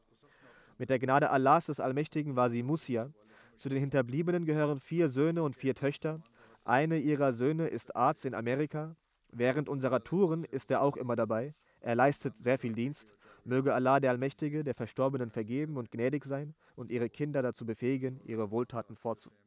Mit der Gnade Allahs des Allmächtigen war sie Musia. Zu den Hinterbliebenen gehören vier Söhne und vier Töchter. Eine ihrer Söhne ist Arzt in Amerika. Während unserer Touren ist er auch immer dabei. Er leistet sehr viel Dienst. Möge Allah der Allmächtige der Verstorbenen vergeben und gnädig sein und ihre Kinder dazu befähigen, ihre Wohltaten fortzuführen.